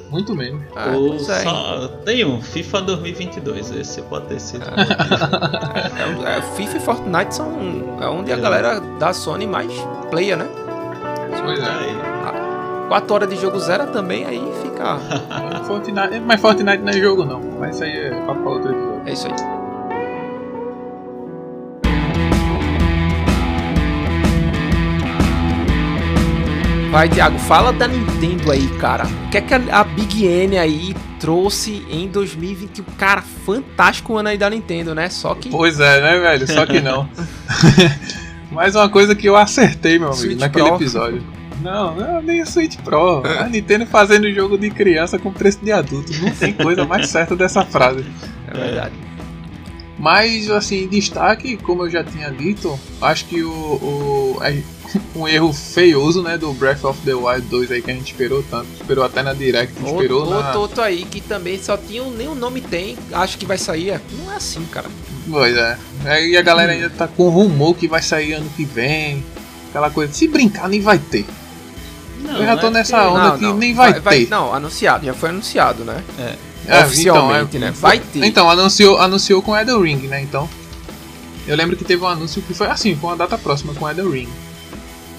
Muito mesmo. Ah, Ou pois é. só tem um FIFA 2022, esse pode ter sido. É, é, FIFA e Fortnite são é onde a É. galera da Sony mais playa, né? Pois é. Aí. 4 horas de jogo zero também, aí fica. Fortnite, mas Fortnite não é jogo não. Mas isso aí é papo pra outro episódio. É isso aí. Vai, Thiago, fala da Nintendo aí, cara. O que é que a Big N aí trouxe em 2021? Cara, fantástico ano aí da Nintendo, né? Só que. Pois é, né, velho? Só que não. Mais uma coisa que eu acertei, meu amigo, Switch naquele Pro. episódio. Não, não, nem o Switch Pro. A Nintendo fazendo jogo de criança com preço de adulto. Não tem coisa mais certa dessa frase. É verdade. Mas, assim, destaque, como eu já tinha dito, acho que o, o- é um erro feioso, né, do Breath of the Wild 2 aí que a gente esperou tanto. Esperou até na Direct, esperou Outro, na... outro, outro aí que também só tinha nem o nome tem, acho que vai sair. é- Não é assim, cara. Pois é. Aí a galera ainda tá com rumor que vai sair ano que vem. Aquela coisa, se brincar nem vai ter. Não, eu já tô é nessa onda que nem vai, ter. Não, anunciado, já foi anunciado, né? É, Oficialmente, então, é- né? Vai ter. Então, anunciou, anunciou com Elden Ring, né? Então. Eu lembro que teve um anúncio que foi assim, com a data próxima com Elden Ring.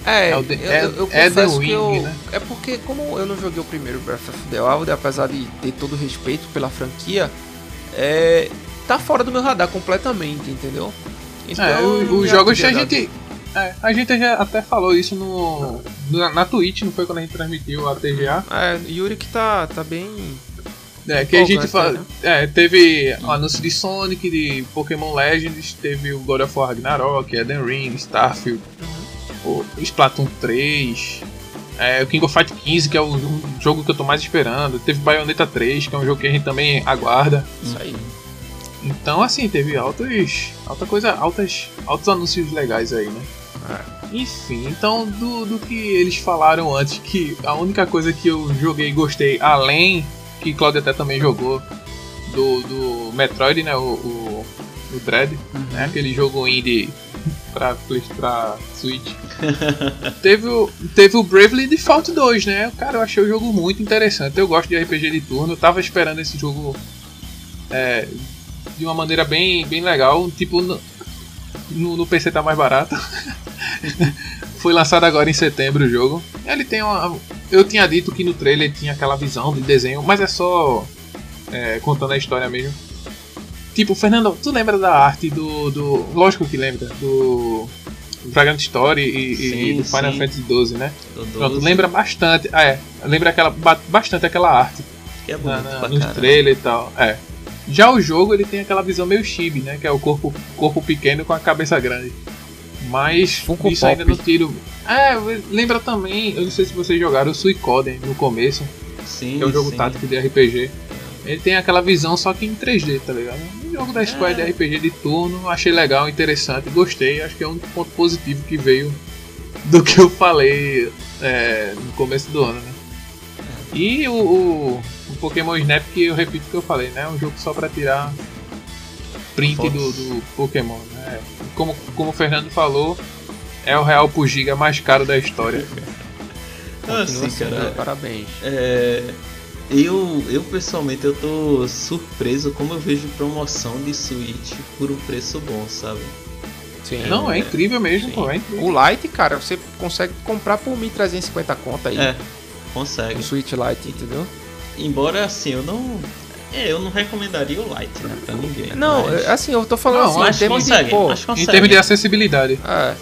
É, Elden- eu, eu, eu Ring, que eu, né? É porque como eu não joguei o primeiro Breath of the Wild, apesar de ter todo o respeito pela franquia, é, tá fora do meu radar completamente, entendeu? Então, É, os jogos a gente. É, a gente já até falou isso no, no- na Twitch, não foi quando a gente transmitiu a TGA? É, Yuri que tá, tá bem... É, que a gente Empolgante, fa... né? é, teve o anúncio de Sonic, de Pokémon Legends, teve o God of War Ragnarok, Elden Ring, Starfield, o Splatoon 3, é, o King of Fight 15, que é o jogo que eu tô mais esperando, teve Bayonetta 3, que é um jogo que a gente também aguarda. Isso aí. Então, assim, teve altos, alta coisa, altas, altos anúncios legais aí, né? Enfim, então do, do que eles falaram antes, que a única coisa que eu joguei e gostei, além que Claudio até também jogou, do, do Metroid, né? O, o, o Dread, né? Aquele jogo indie pra, pra Switch. teve, o, teve o Bravely Default 2, né? Cara, eu achei o jogo muito interessante. Eu gosto de RPG de turno, eu tava esperando esse jogo é, de uma maneira bem, bem legal. Tipo, no, no, no PC tá mais barato. Foi lançado agora em setembro o jogo. Ele tem uma. Eu tinha dito que no trailer tinha aquela visão de desenho, mas é só é, contando a história mesmo. Tipo, Fernando, tu lembra da arte do. do lógico que lembra, do. Vagrant Story e, e Sim, do Final sim. Fantasy XII, né? Do Pronto, 12, lembra bastante. Ah, é. Lembra aquela, ba- bastante aquela arte que é na, bonito na, pra nos trailers e tal. É. Já o jogo ele tem aquela visão meio chibi, né? Que é o corpo, corpo pequeno com a cabeça grande. Mas Funko isso Pop. ainda não tiro. É, lembra também, eu não sei se vocês jogaram o Suicoden no começo, Sim, que é um jogo sim. tático de RPG. Ele tem aquela visão só que em 3D, tá ligado? Um jogo da Square É. de RPG de turno, achei legal, interessante, gostei. Acho que é um ponto positivo que veio do que eu falei é, no começo do ano, né? E o, o, o Pokémon Snap, que eu repito o que eu falei, né? É um jogo só pra tirar print do, do Pokémon, né? Como, como o Fernando falou, é o real por giga mais caro da história. Continua sim, sendo, cara. Parabéns. É, eu, eu pessoalmente eu tô surpreso como eu vejo promoção de Switch por um preço bom, sabe? Sim. Não, é incrível mesmo, pô, é incrível. O Lite, cara, você consegue comprar por 1.350 conta aí. É, consegue. O Switch Lite, entendeu? Embora assim, eu não. É, eu não recomendaria o Lite, né, pra ninguém. Não, mas, é, assim, eu tô falando Não, assim, mas em termos consegue, de, pô, Em termos de acessibilidade. é,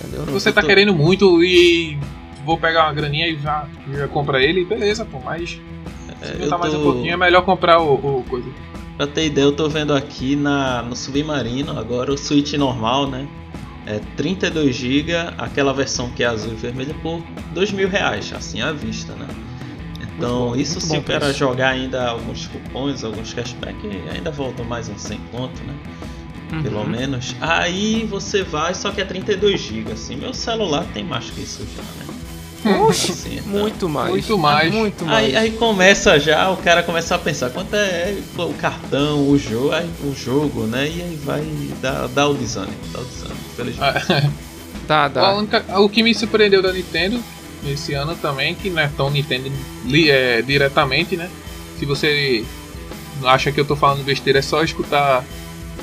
entendeu? Se você tá tô- querendo muito e vou pegar uma graninha e já, já compra ele, beleza, pô, mas se É, eu mais um tô- pouquinho é melhor comprar o, o coisa. Pra ter ideia, eu tô vendo aqui na, no Submarino agora o Switch normal, né? É 32 GB, aquela versão que é azul e vermelha, por 2 mil reais, assim à vista, né? Então, bom, isso se o cara jogar ainda alguns cupons, alguns cashback, ainda volta mais uns 100 conto, né? Pelo Uhum. menos. Aí você vai, só que é 32 GB, assim. Meu celular tem mais que isso já, né? Oxe, Assim, então- muito mais. Muito mais. Muito mais. Aí, aí começa já, o cara começa a pensar quanto é o cartão, o jogo, aí, o jogo, né? E aí vai dar, dar o desânimo, dá o desânimo, infelizmente. Tá, A dá. única- o que me surpreendeu da Nintendo esse ano também, que não é tão Nintendo li- é, diretamente, né? Se você acha que eu tô falando besteira, é só escutar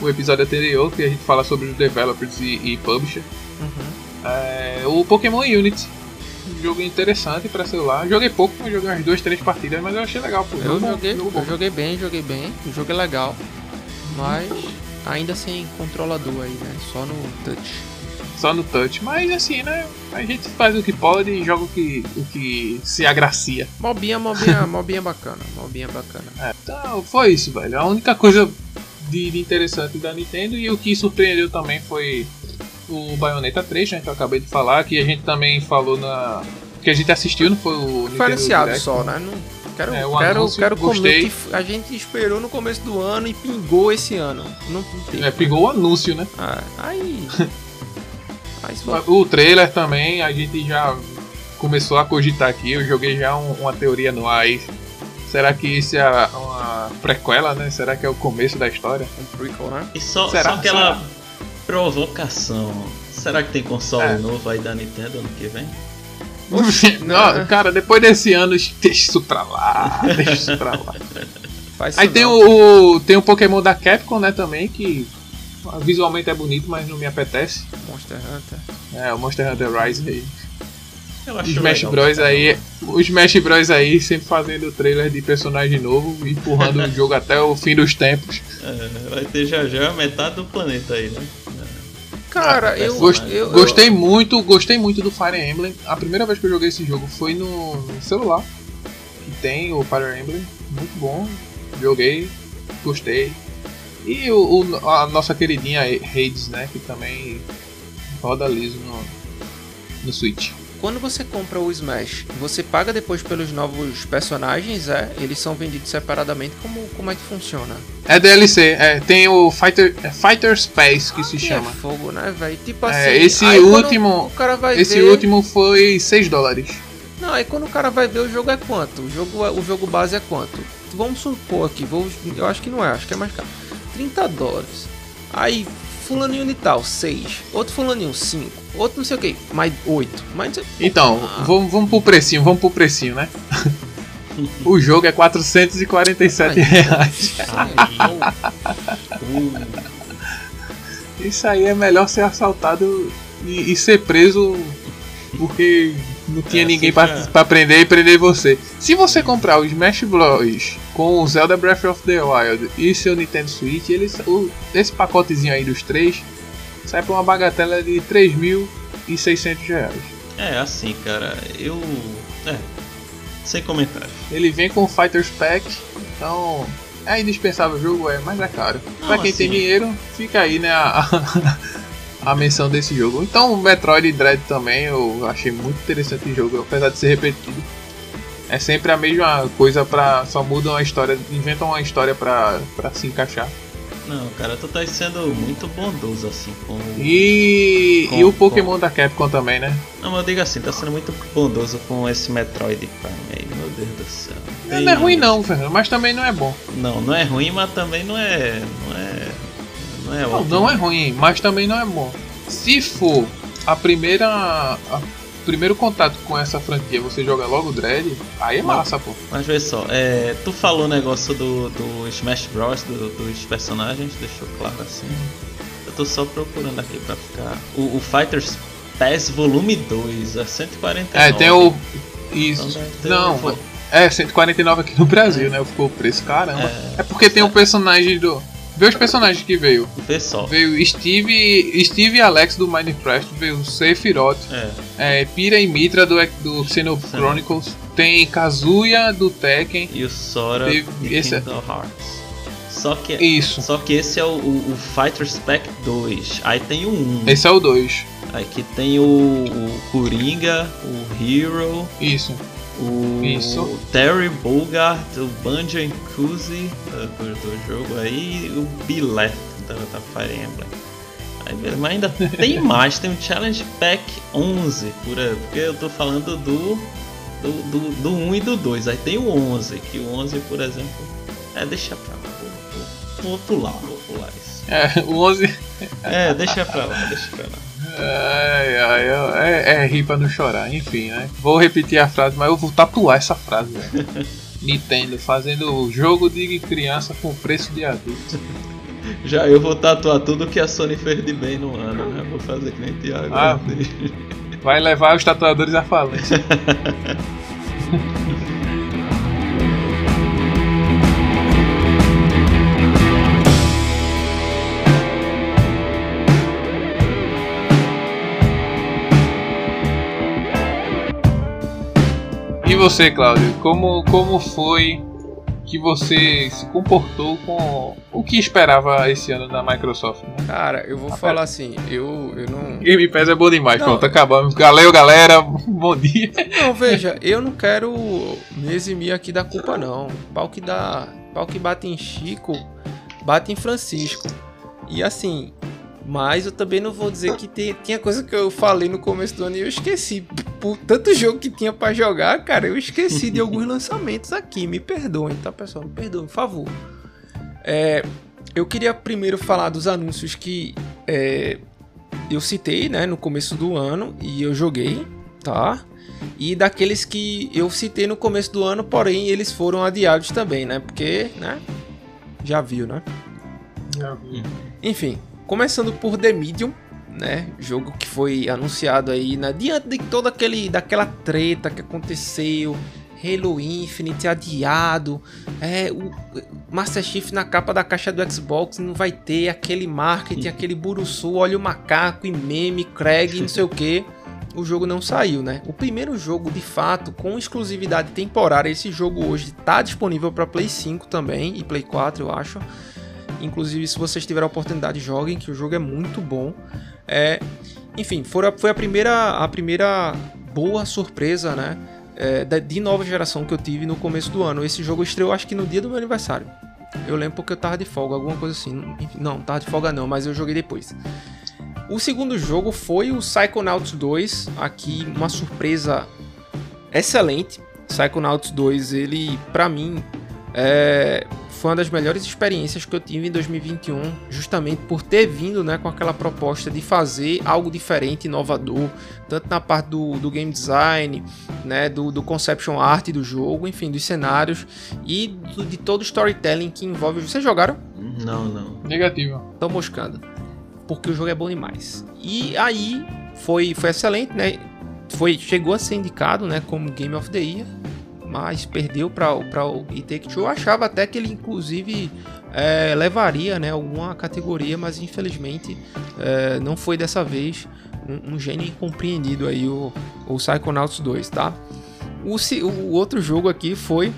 o episódio anterior que a gente fala sobre os developers e, e publisher. Uhum. É, o Pokémon Unity. Um jogo interessante pra celular. Joguei pouco, joguei umas duas, três partidas, mas eu achei legal. Pô. Eu joguei, jogo eu joguei bem, joguei bem. O jogo é legal. Mas ainda sem controlador aí, né? Só no touch. Só no touch. Mas assim, né? A gente faz o que pode e joga o que, o que se agracia. Mobinha, mobinha, mobinha bacana. Mobinha bacana. É, então foi isso, velho. A única coisa de, de interessante da Nintendo e o que surpreendeu também foi o Bayonetta 3, né? Que eu acabei de falar, que a gente também falou na. Que a gente assistiu, não foi o Diferenciado Direct, só, né? Não, quero É, quero, anúncio, quero gostei. que a gente esperou no começo do ano e pingou esse ano. Não, não. É, pegou o anúncio, né? Ah, aí. O trailer também, a gente já começou a cogitar aqui. Eu joguei já um- uma teoria no ar aí. Será que isso é uma prequela, né? Será que é o começo da história? um prequel, né? E só, Será? só aquela Será? provocação. Será que tem console É. novo aí da Nintendo ano que vem? Não, cara, depois desse ano, deixa isso pra lá. Deixa isso pra lá. Faz Aí tem não. o, o- tem o Pokémon da Capcom, né, também, que visualmente é bonito, mas não me apetece. Monster Hunter. É, o Monster Hunter Rise aí. Eu acho Smash legal Bros aí, caramba. o Smash Bros aí sempre fazendo trailer de personagem novo, empurrando o jogo até o fim dos tempos. É, vai ter já já metade do planeta aí, né? Cara, Ah, eu, Gost- eu, gostei muito, gostei muito do Fire Emblem. A primeira vez que eu joguei esse jogo foi no, no celular. Que tem o Fire Emblem, muito bom. Joguei, gostei. E o, o- a nossa queridinha Hades, né? Que também roda liso no, no Switch. Quando você compra o Smash, você paga depois pelos novos personagens, é? Eles são vendidos separadamente? Como, como é que funciona? É DLC, é, tem o Fighter, é Fighter Space que se Que chama. É fogo, né, velho? Tipo assim. É, esse aí último- Esse ver... último foi 6 dólares. Não, aí quando o cara vai ver o jogo é quanto? O jogo, é- o jogo base é quanto? Vamos supor aqui, vou, eu acho que não é, acho que é mais caro. 30 dólares. Aí, fulaninho de tal, 6. Outro fulaninho, 5. Outro não sei o que, mais 8. Mais... Então, Ah. vamos, vamos pro precinho, vamos pro precinho, né? o jogo é 447 reais. Isso aí é melhor ser assaltado e, e ser preso porque não tinha É, ninguém pra, já- pra prender e prender você. Se você comprar o Smash Bros com o Zelda Breath of the Wild e seu Nintendo Switch, eles, o, esse pacotezinho aí dos três sai por uma bagatela de 3.600 reais. É, assim, cara, eu. É. Sem comentários. Ele vem com o Fighters Pack, então é indispensável o jogo, é, mas é caro. Não, pra quem tem assim- dinheiro, fica aí, né, a, a menção desse jogo. Então o Metroid Dread também eu achei muito interessante o jogo, apesar de ser repetido. É sempre a mesma coisa pra. Só mudam a história, inventam uma história pra, pra se encaixar. Não, cara, tu tá sendo muito bondoso assim com. E, Com- e o Pokémon da Capcom também, né? Não, mas eu digo assim, tá sendo muito bondoso com esse Metroid Prime aí, meu Deus do céu. Não, não é ruim não, Fernando, mas também não é bom. Não, não é ruim, mas também não é. Não é. Não é Não, não é ruim, mas também não é bom. Se for a primeira. A primeiro contato com essa franquia, você joga logo o Dread, aí é massa, pô. Mas vê só, é, tu falou o negócio do, do Smash Bros, do- dos personagens, deixou claro assim. Eu tô só procurando aqui pra ficar. O, o Fighters Pass Volume 2 é 149. É, tem o. Então Isso. deve ter Não, um- é 149 aqui no Brasil, né? Ficou o preço, caramba. É. É porque tem o personagem do. Vê os personagens que veio. Vê só. Veio Steve, Steve e Alex do Minecraft, veio Sephiroth, É, é, Pira e Mitra do, do Sim. Chronicles, tem Kazuya do Tekken. e o Sora Teve- de esse é- Kingdom Hearts. Só que, Isso, só que esse é o, o, o Fighters Pack 2. Aí tem o 1. esse é o 2. Aqui tem o, o Coringa, o Hero, Isso. O Isso. Terry Bogard, o Banjo Koozie do, jogo aí, e o Billet da, da Fire Emblem. Aí, mas ainda tem mais, tem o Challenge Pack 11, por aí, porque eu tô falando do, do, do, do 1 e do 2. Aí tem o 11, que o 11, por exemplo, é, deixa pra lá, vou, vou, vou pular, vou pular isso. É, o 11. É, deixa pra lá, deixa pra lá. Ai, ai, é, é rir pra não chorar, enfim, né? Vou repetir a frase, mas eu vou tatuar essa frase, velho. Nintendo fazendo jogo de criança com preço de adulto. Já eu vou tatuar tudo que a Sony fez de bem no ano, né? Vou fazer que nem Thiago. Ah. Vai levar os tatuadores à falência. E você, Cláudio, como, como foi que você se comportou com o que esperava esse ano da Microsoft? Né? Cara, eu vou falar assim, eu, eu não. Game Pass é bom demais, Não. pronto, acabamos. Valeu, galera, bom dia. Não, veja, eu não quero me eximir aqui da culpa, não. Pau que dá. Pau que bate em Chico, bate em Francisco. E assim. Mas eu também não vou dizer que tem- tinha coisa que eu falei no começo do ano e eu esqueci. Por tanto jogo que tinha pra jogar, cara, eu esqueci de alguns lançamentos aqui. Me perdoem, tá, pessoal? Me perdoem, por favor. É, eu queria primeiro falar dos anúncios que é, eu citei, né, no começo do ano e eu joguei, tá? E daqueles que eu citei no começo do ano, porém eles foram adiados também, né? Porque, né? Já viu, né? Enfim, começando por The Medium, né? Jogo que foi anunciado aí, né? Diante de toda aquele, daquela treta que aconteceu, Halo Infinite adiado, é, o Master Chief na capa da caixa do Xbox não vai ter aquele marketing, aquele buruçu, olha o macaco e meme, Craig, não sei o que. O jogo não saiu, né? O primeiro jogo, de fato, com exclusividade temporária, esse jogo hoje tá disponível para Play 5 também e Play 4, eu acho. Inclusive, se vocês tiverem a oportunidade, joguem, que o jogo é muito bom. É, enfim, foi a, foi a primeira, a primeira boa surpresa, né? é, de nova geração que eu tive no começo do ano. Esse jogo estreou, acho que no dia do meu aniversário. Eu lembro porque eu tava de folga, alguma coisa assim. Não, tava de folga não, mas eu joguei depois. O segundo jogo foi o Psychonauts 2. Aqui, uma surpresa excelente. Psychonauts 2, ele, pra mim, é, foi uma das melhores experiências que eu tive em 2021, justamente por ter vindo né, com aquela proposta de fazer algo diferente, inovador, tanto na parte do, do game design, né, do, do conception art do jogo, enfim, dos cenários e do- de todo o storytelling que envolve. Vocês jogaram? Não, não. Negativo. Tô moscando. Porque o jogo é bom demais. E aí foi, foi excelente, né? Foi, chegou a ser indicado, né, como Game of the Year, mas perdeu para o It. Eu achava até que ele inclusive é, levaria, né, alguma categoria, mas infelizmente é, não foi dessa vez. Um, um gênio incompreendido aí o, o Psychonauts 2, tá? O, o outro jogo aqui foi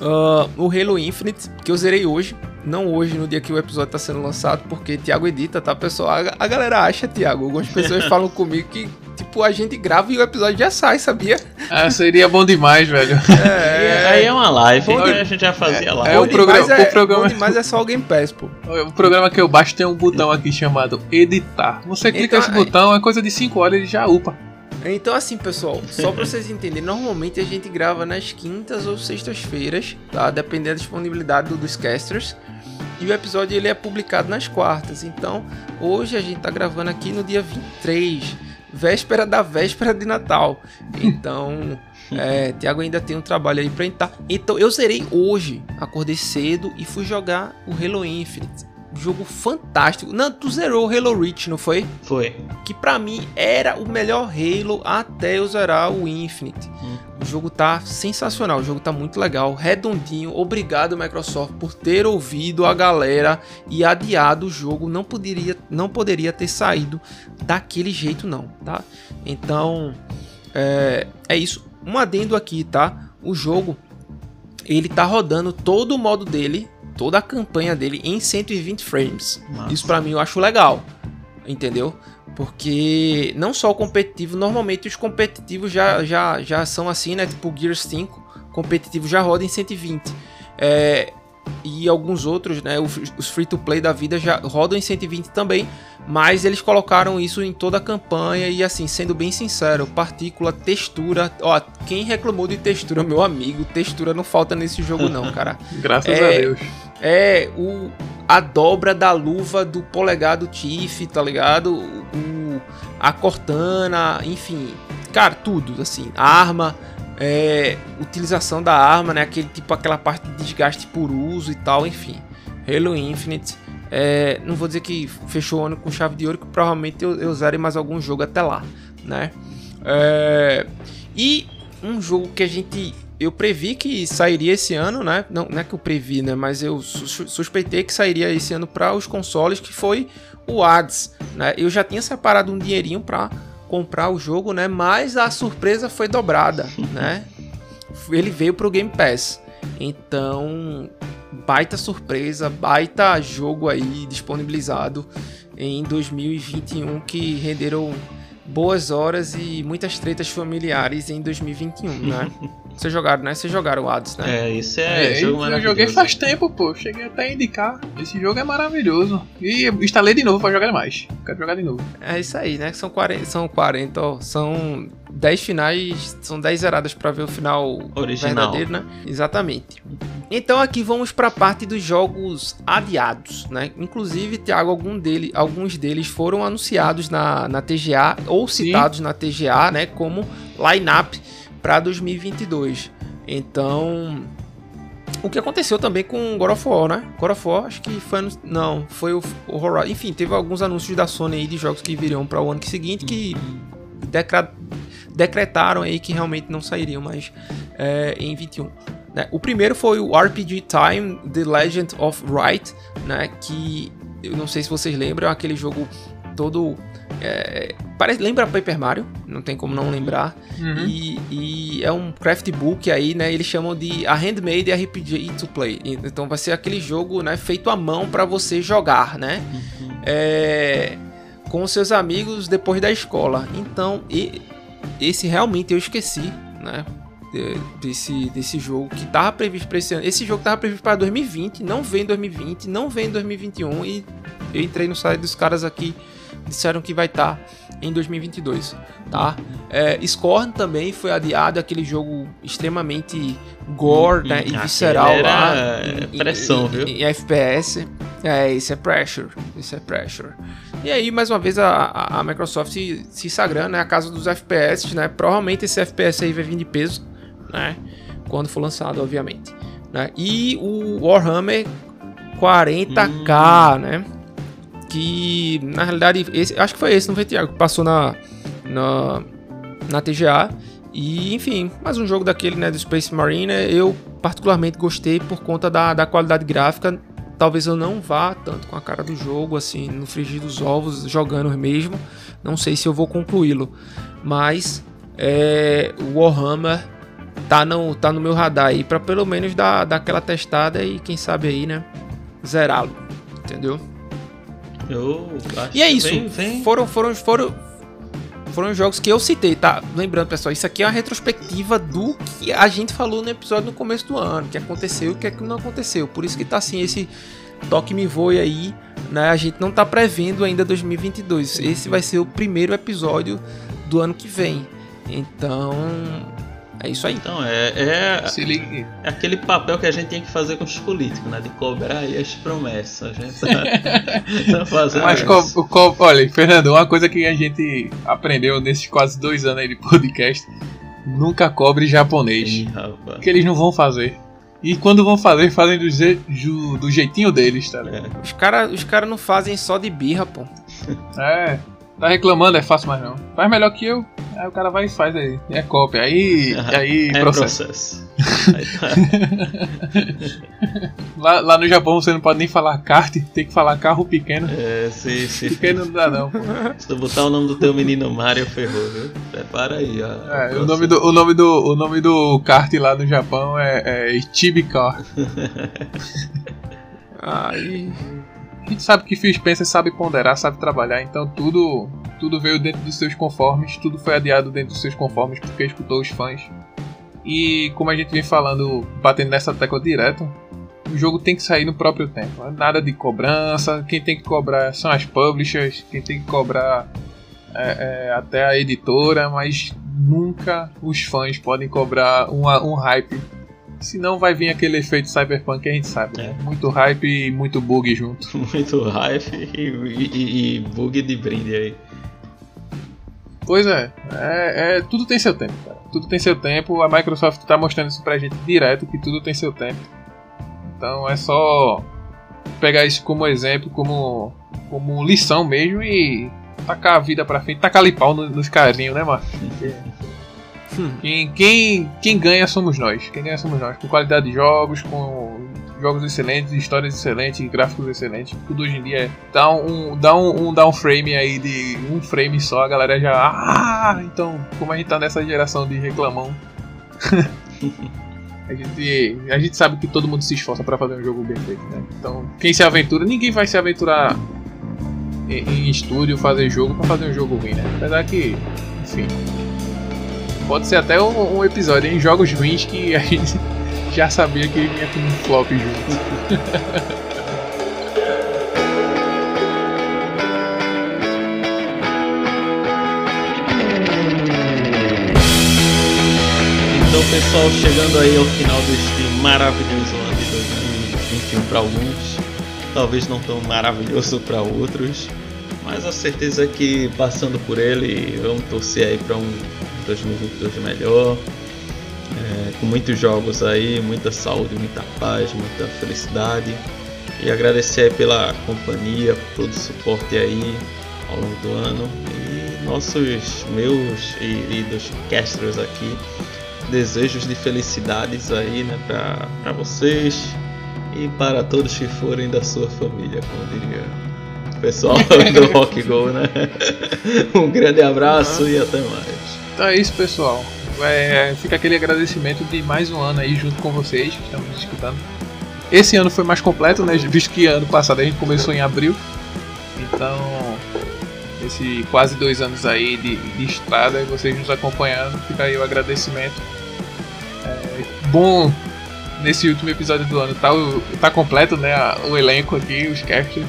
ah, o Halo Infinite, que eu zerei hoje. Não hoje, no dia que o episódio tá sendo lançado, porque Thiago edita, tá, pessoal? A, a galera acha, Thiago. Algumas pessoas falam comigo que, tipo, a gente grava e o episódio já sai, sabia? Ah, seria bom demais, velho. É, aí é uma live, Bom de- a gente já fazia lá. é o programa- demais é, o programa- demais é só o Game Pass, pô. O programa que eu baixo tem um botão aqui chamado editar. Você clica Então, nesse aí- botão, é coisa de 5 horas ele já upa. Então, assim, pessoal, só pra vocês entenderem, normalmente a gente grava nas quintas ou sextas-feiras, tá? Dependendo da disponibilidade do- dos casters. E o episódio ele é publicado nas quartas. Então, hoje a gente tá gravando aqui no dia 23, véspera da véspera de Natal. Então, é, Thiago ainda tem um trabalho aí pra entrar. Então, eu zerei hoje, acordei cedo e fui jogar o Halo Infinite. Jogo fantástico. Não, tu zerou o Halo Reach, não foi? Foi. que pra mim era o melhor Halo até eu zerar o Infinite. Hum. O jogo tá sensacional, o jogo tá muito legal, redondinho. Obrigado Microsoft por ter ouvido a galera e adiado o jogo. Não poderia, não poderia ter saído daquele jeito não, tá? Então é, é isso. Um adendo aqui, tá? O jogo ele tá rodando todo o modo dele, toda a campanha dele em 120 frames. Massa. Isso pra mim eu acho legal, entendeu? Porque não só o competitivo, normalmente os competitivos já, já, já são assim, né? Tipo o Gears 5, competitivo já roda em 120. É, e alguns outros, né? Os, os free to play da vida já rodam em 120 também. Mas eles colocaram isso em toda a campanha e assim, sendo bem sincero, partícula, textura. Ó, quem reclamou de textura, meu amigo, textura não falta nesse jogo não, cara. Graças É, a Deus. É o a dobra da luva do polegado Tiff, tá ligado? O, a cortana, enfim, cara, tudo assim, a arma, é, utilização da arma, né? Aquele tipo aquela parte de desgaste por uso e tal, enfim. Halo Infinite, é, não vou dizer que fechou o ano com chave de ouro, que provavelmente eu, eu usarei mais algum jogo até lá, né? É, e um jogo que a gente eu previ que sairia esse ano, né? Não, não é que eu previ, né? Mas eu sus- suspeitei que sairia esse ano para os consoles, que foi o Hades, né? Eu já tinha separado um dinheirinho para comprar o jogo, né? Mas a surpresa foi dobrada, né? ele veio pro Game Pass. Então, baita surpresa, baita jogo aí disponibilizado em 2021 que renderam boas horas e muitas tretas familiares em 2021, né? Vocês jogaram, né? Vocês jogaram o Hades, né? É, isso é, É, jogo eu joguei faz tempo, pô. Cheguei até a indicar. Esse jogo é maravilhoso. E instalei de novo pra jogar mais. Quero jogar de novo. É isso aí, né? São 40, são 40, ó, são 10 finais, são 10 zeradas pra ver o final Original. verdadeiro, né? Exatamente. Então aqui vamos pra parte dos jogos adiados, né? Inclusive, Thiago, algum dele, alguns deles foram anunciados na, na TGA ou Sim. citados na TGA, né? Como line-up pra 2022. Então, o que aconteceu também com God of War, né? God of War, acho que foi. Não, foi o, o. Enfim, teve alguns anúncios da Sony aí de jogos que viriam para o ano seguinte que decretaram aí que realmente não sairiam mais é, em 21. né? O primeiro foi o RPG Time The Legend of Wright, né? Que eu não sei se vocês lembram, é aquele jogo todo. É, parece, lembra Paper Mario, não tem como não lembrar. Uhum. E, e é um craft book aí, né? Eles chamam de a handmade RPG to play. Então vai ser aquele jogo, né? Feito à mão para você jogar, né? É, com seus amigos depois da escola. Então, e- esse realmente eu esqueci, né? de- Desse, desse jogo que tava previsto para esse ano. Esse jogo tava previsto para 2020, não vem em 2020, não vem em 2021 e eu entrei no site dos caras aqui, disseram que vai estar em 2022, tá? É, Scorn também foi adiado, aquele jogo extremamente gore, né, e Aquele visceral era lá. em- pressão, em- viu? Em, FPS. É, isso é pressure, isso é pressure. E aí, mais uma vez, a, a- Microsoft se, se sagrando, né, a casa dos FPS, né, provavelmente esse FPS aí vai vir de peso, né, quando for lançado, obviamente. Né? E o Warhammer 40k, né, que na realidade, esse, acho que foi esse, não foi Thiago, que passou na, na, na TGA. E enfim, mais um jogo daquele né, do Space Marine. Eu particularmente gostei por conta da, da qualidade gráfica. Talvez eu não vá tanto com a cara do jogo, assim, no frigir dos ovos, jogando mesmo. Não sei se eu vou concluí-lo. Mas é, o Warhammer tá no, tá no meu radar aí pra pelo menos dar, dar aquela testada e quem sabe aí, né? Zerá-lo. Entendeu? Eu acho E é isso. Vem, vem. Foram, foram, foram, foram os jogos que eu citei, tá? Lembrando, pessoal, isso aqui é uma retrospectiva do que a gente falou no episódio no começo do ano, o que aconteceu e o que, é que não aconteceu. Por isso que tá assim esse toque me voe aí, né? A gente não tá prevendo ainda 2022. Esse vai ser o primeiro episódio do ano que vem. Então, é isso aí. Então, é, é, Se ligue. é aquele papel que a gente tem que fazer com os políticos, né? De cobrar aí as promessas. A gente tá, tá fazendo Mas, isso. co, co, olha, Fernando, uma coisa que a gente aprendeu nesses quase dois anos aí de podcast: nunca cobre japonês. Rapaz. Que eles não vão fazer. E quando vão fazer, fazem do, je- ju- do jeitinho deles, tá ligado? É. Os caras os cara não fazem só de birra, pô. É. Tá reclamando, é fácil, mas não. Faz melhor que eu. Aí o cara vai e faz aí. É cópia. Aí, aí É processo. tá. Lá, lá no Japão você não pode nem falar kart, tem que falar carro pequeno. É, se, se, Pequeno não dá não. pô. se tu botar o nome do teu menino Mario, ferrou, viu? Prepara aí, ó. É, o, nome do, o, nome do, o nome do kart lá no Japão é, é Chibi Car. Aí. A gente sabe que Phil Spencer sabe ponderar, sabe trabalhar, então tudo tudo veio dentro dos seus conformes, tudo foi adiado dentro dos seus conformes porque escutou os fãs. E como a gente vem falando, batendo nessa tecla direto, o jogo tem que sair no próprio tempo. Nada de cobrança, quem tem que cobrar são as publishers, quem tem que cobrar é, é, até a editora, mas nunca os fãs podem cobrar uma- um hype. Senão vai vir aquele efeito cyberpunk que a gente sabe. né? Muito hype e muito bug junto. Muito hype e, e- e bug de brinde aí. Pois é, é, é, tudo tem seu tempo, cara. Tudo tem seu tempo. A Microsoft tá mostrando isso pra gente direto, que tudo tem seu tempo. Então é só pegar isso como exemplo, como, como lição mesmo e tacar a vida pra frente, tacar ali pau no- nos carinhos, né, mano? Quem, quem, ganha somos nós. Quem ganha somos nós. Com qualidade de jogos, com jogos excelentes, histórias excelentes, gráficos excelentes. Tudo hoje em dia é. Dá um, dá um, um downframe aí de um frame só, a galera já. Ah! Então, como a gente tá nessa geração de reclamão. A gente, a gente sabe que todo mundo se esforça para fazer um jogo bem feito, né? Então, quem se aventura, ninguém vai se aventurar em, em estúdio fazer jogo para fazer um jogo ruim, né? Apesar que, enfim, pode ser até um, um, episódio em jogos ruins que a gente já sabia que vinha com um flop junto. Então, pessoal, chegando aí ao final deste maravilhoso ano de 2021 para alguns, talvez não tão maravilhoso para outros, mas a certeza que passando por ele, vamos torcer aí para um 2022 melhor, é, com muitos jogos aí, muita saúde, muita paz, muita felicidade. E agradecer pela companhia, por todo o suporte aí ao longo do ano. E nossos, meus e, e dos casters aqui desejos de felicidades aí, né, para vocês e para todos que forem da sua família, como diria pessoal do Rock Go, né? Um grande abraço e até mais. Então é isso, pessoal. É, fica aquele agradecimento de mais um ano aí junto com vocês que estamos escutando. Esse ano foi mais completo, né? Visto que ano passado a gente começou em abril. Então, esse quase dois anos aí de, de estrada e vocês nos acompanhando, fica aí o agradecimento bom nesse último episódio do ano. Tá, tá completo, né? O elenco aqui, os casters.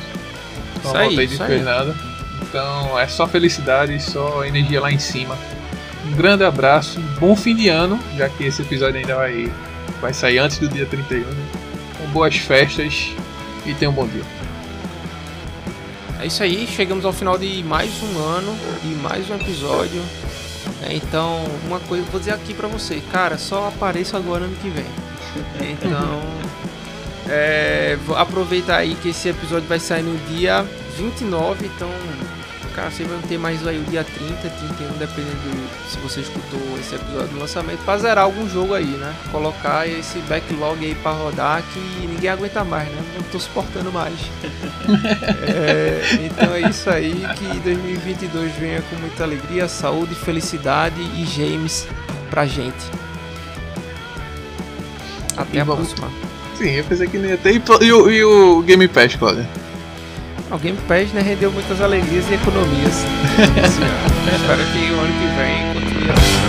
Não isso aí, de nada. Então é só felicidade, só energia lá em cima. Um grande abraço, um bom fim de ano, já que esse episódio ainda vai, vai sair antes do dia 31. Né? Com boas festas e tenha um bom dia. É isso aí, chegamos ao final de mais um ano e mais um episódio. É, então, uma coisa vou dizer aqui pra você, cara, só apareça agora ano que vem. Então, é, aproveitar aí que esse episódio vai sair no dia 29, então cara, você vai ter mais aí o dia 30, 31, dependendo se você escutou esse episódio do lançamento, pra zerar algum jogo aí, né? Colocar esse backlog aí pra rodar que ninguém aguenta mais, né? Não tô suportando mais. é, então é isso aí, que 2022 venha com muita alegria, saúde, felicidade e James pra gente. Até e a próxima. Sim, eu pensei que nem ia ter. E, o, e o Game Pass, Cláudio? O Game Pass né, rendeu muitas alegrias e economias. Espero que o ano que vem continue assim.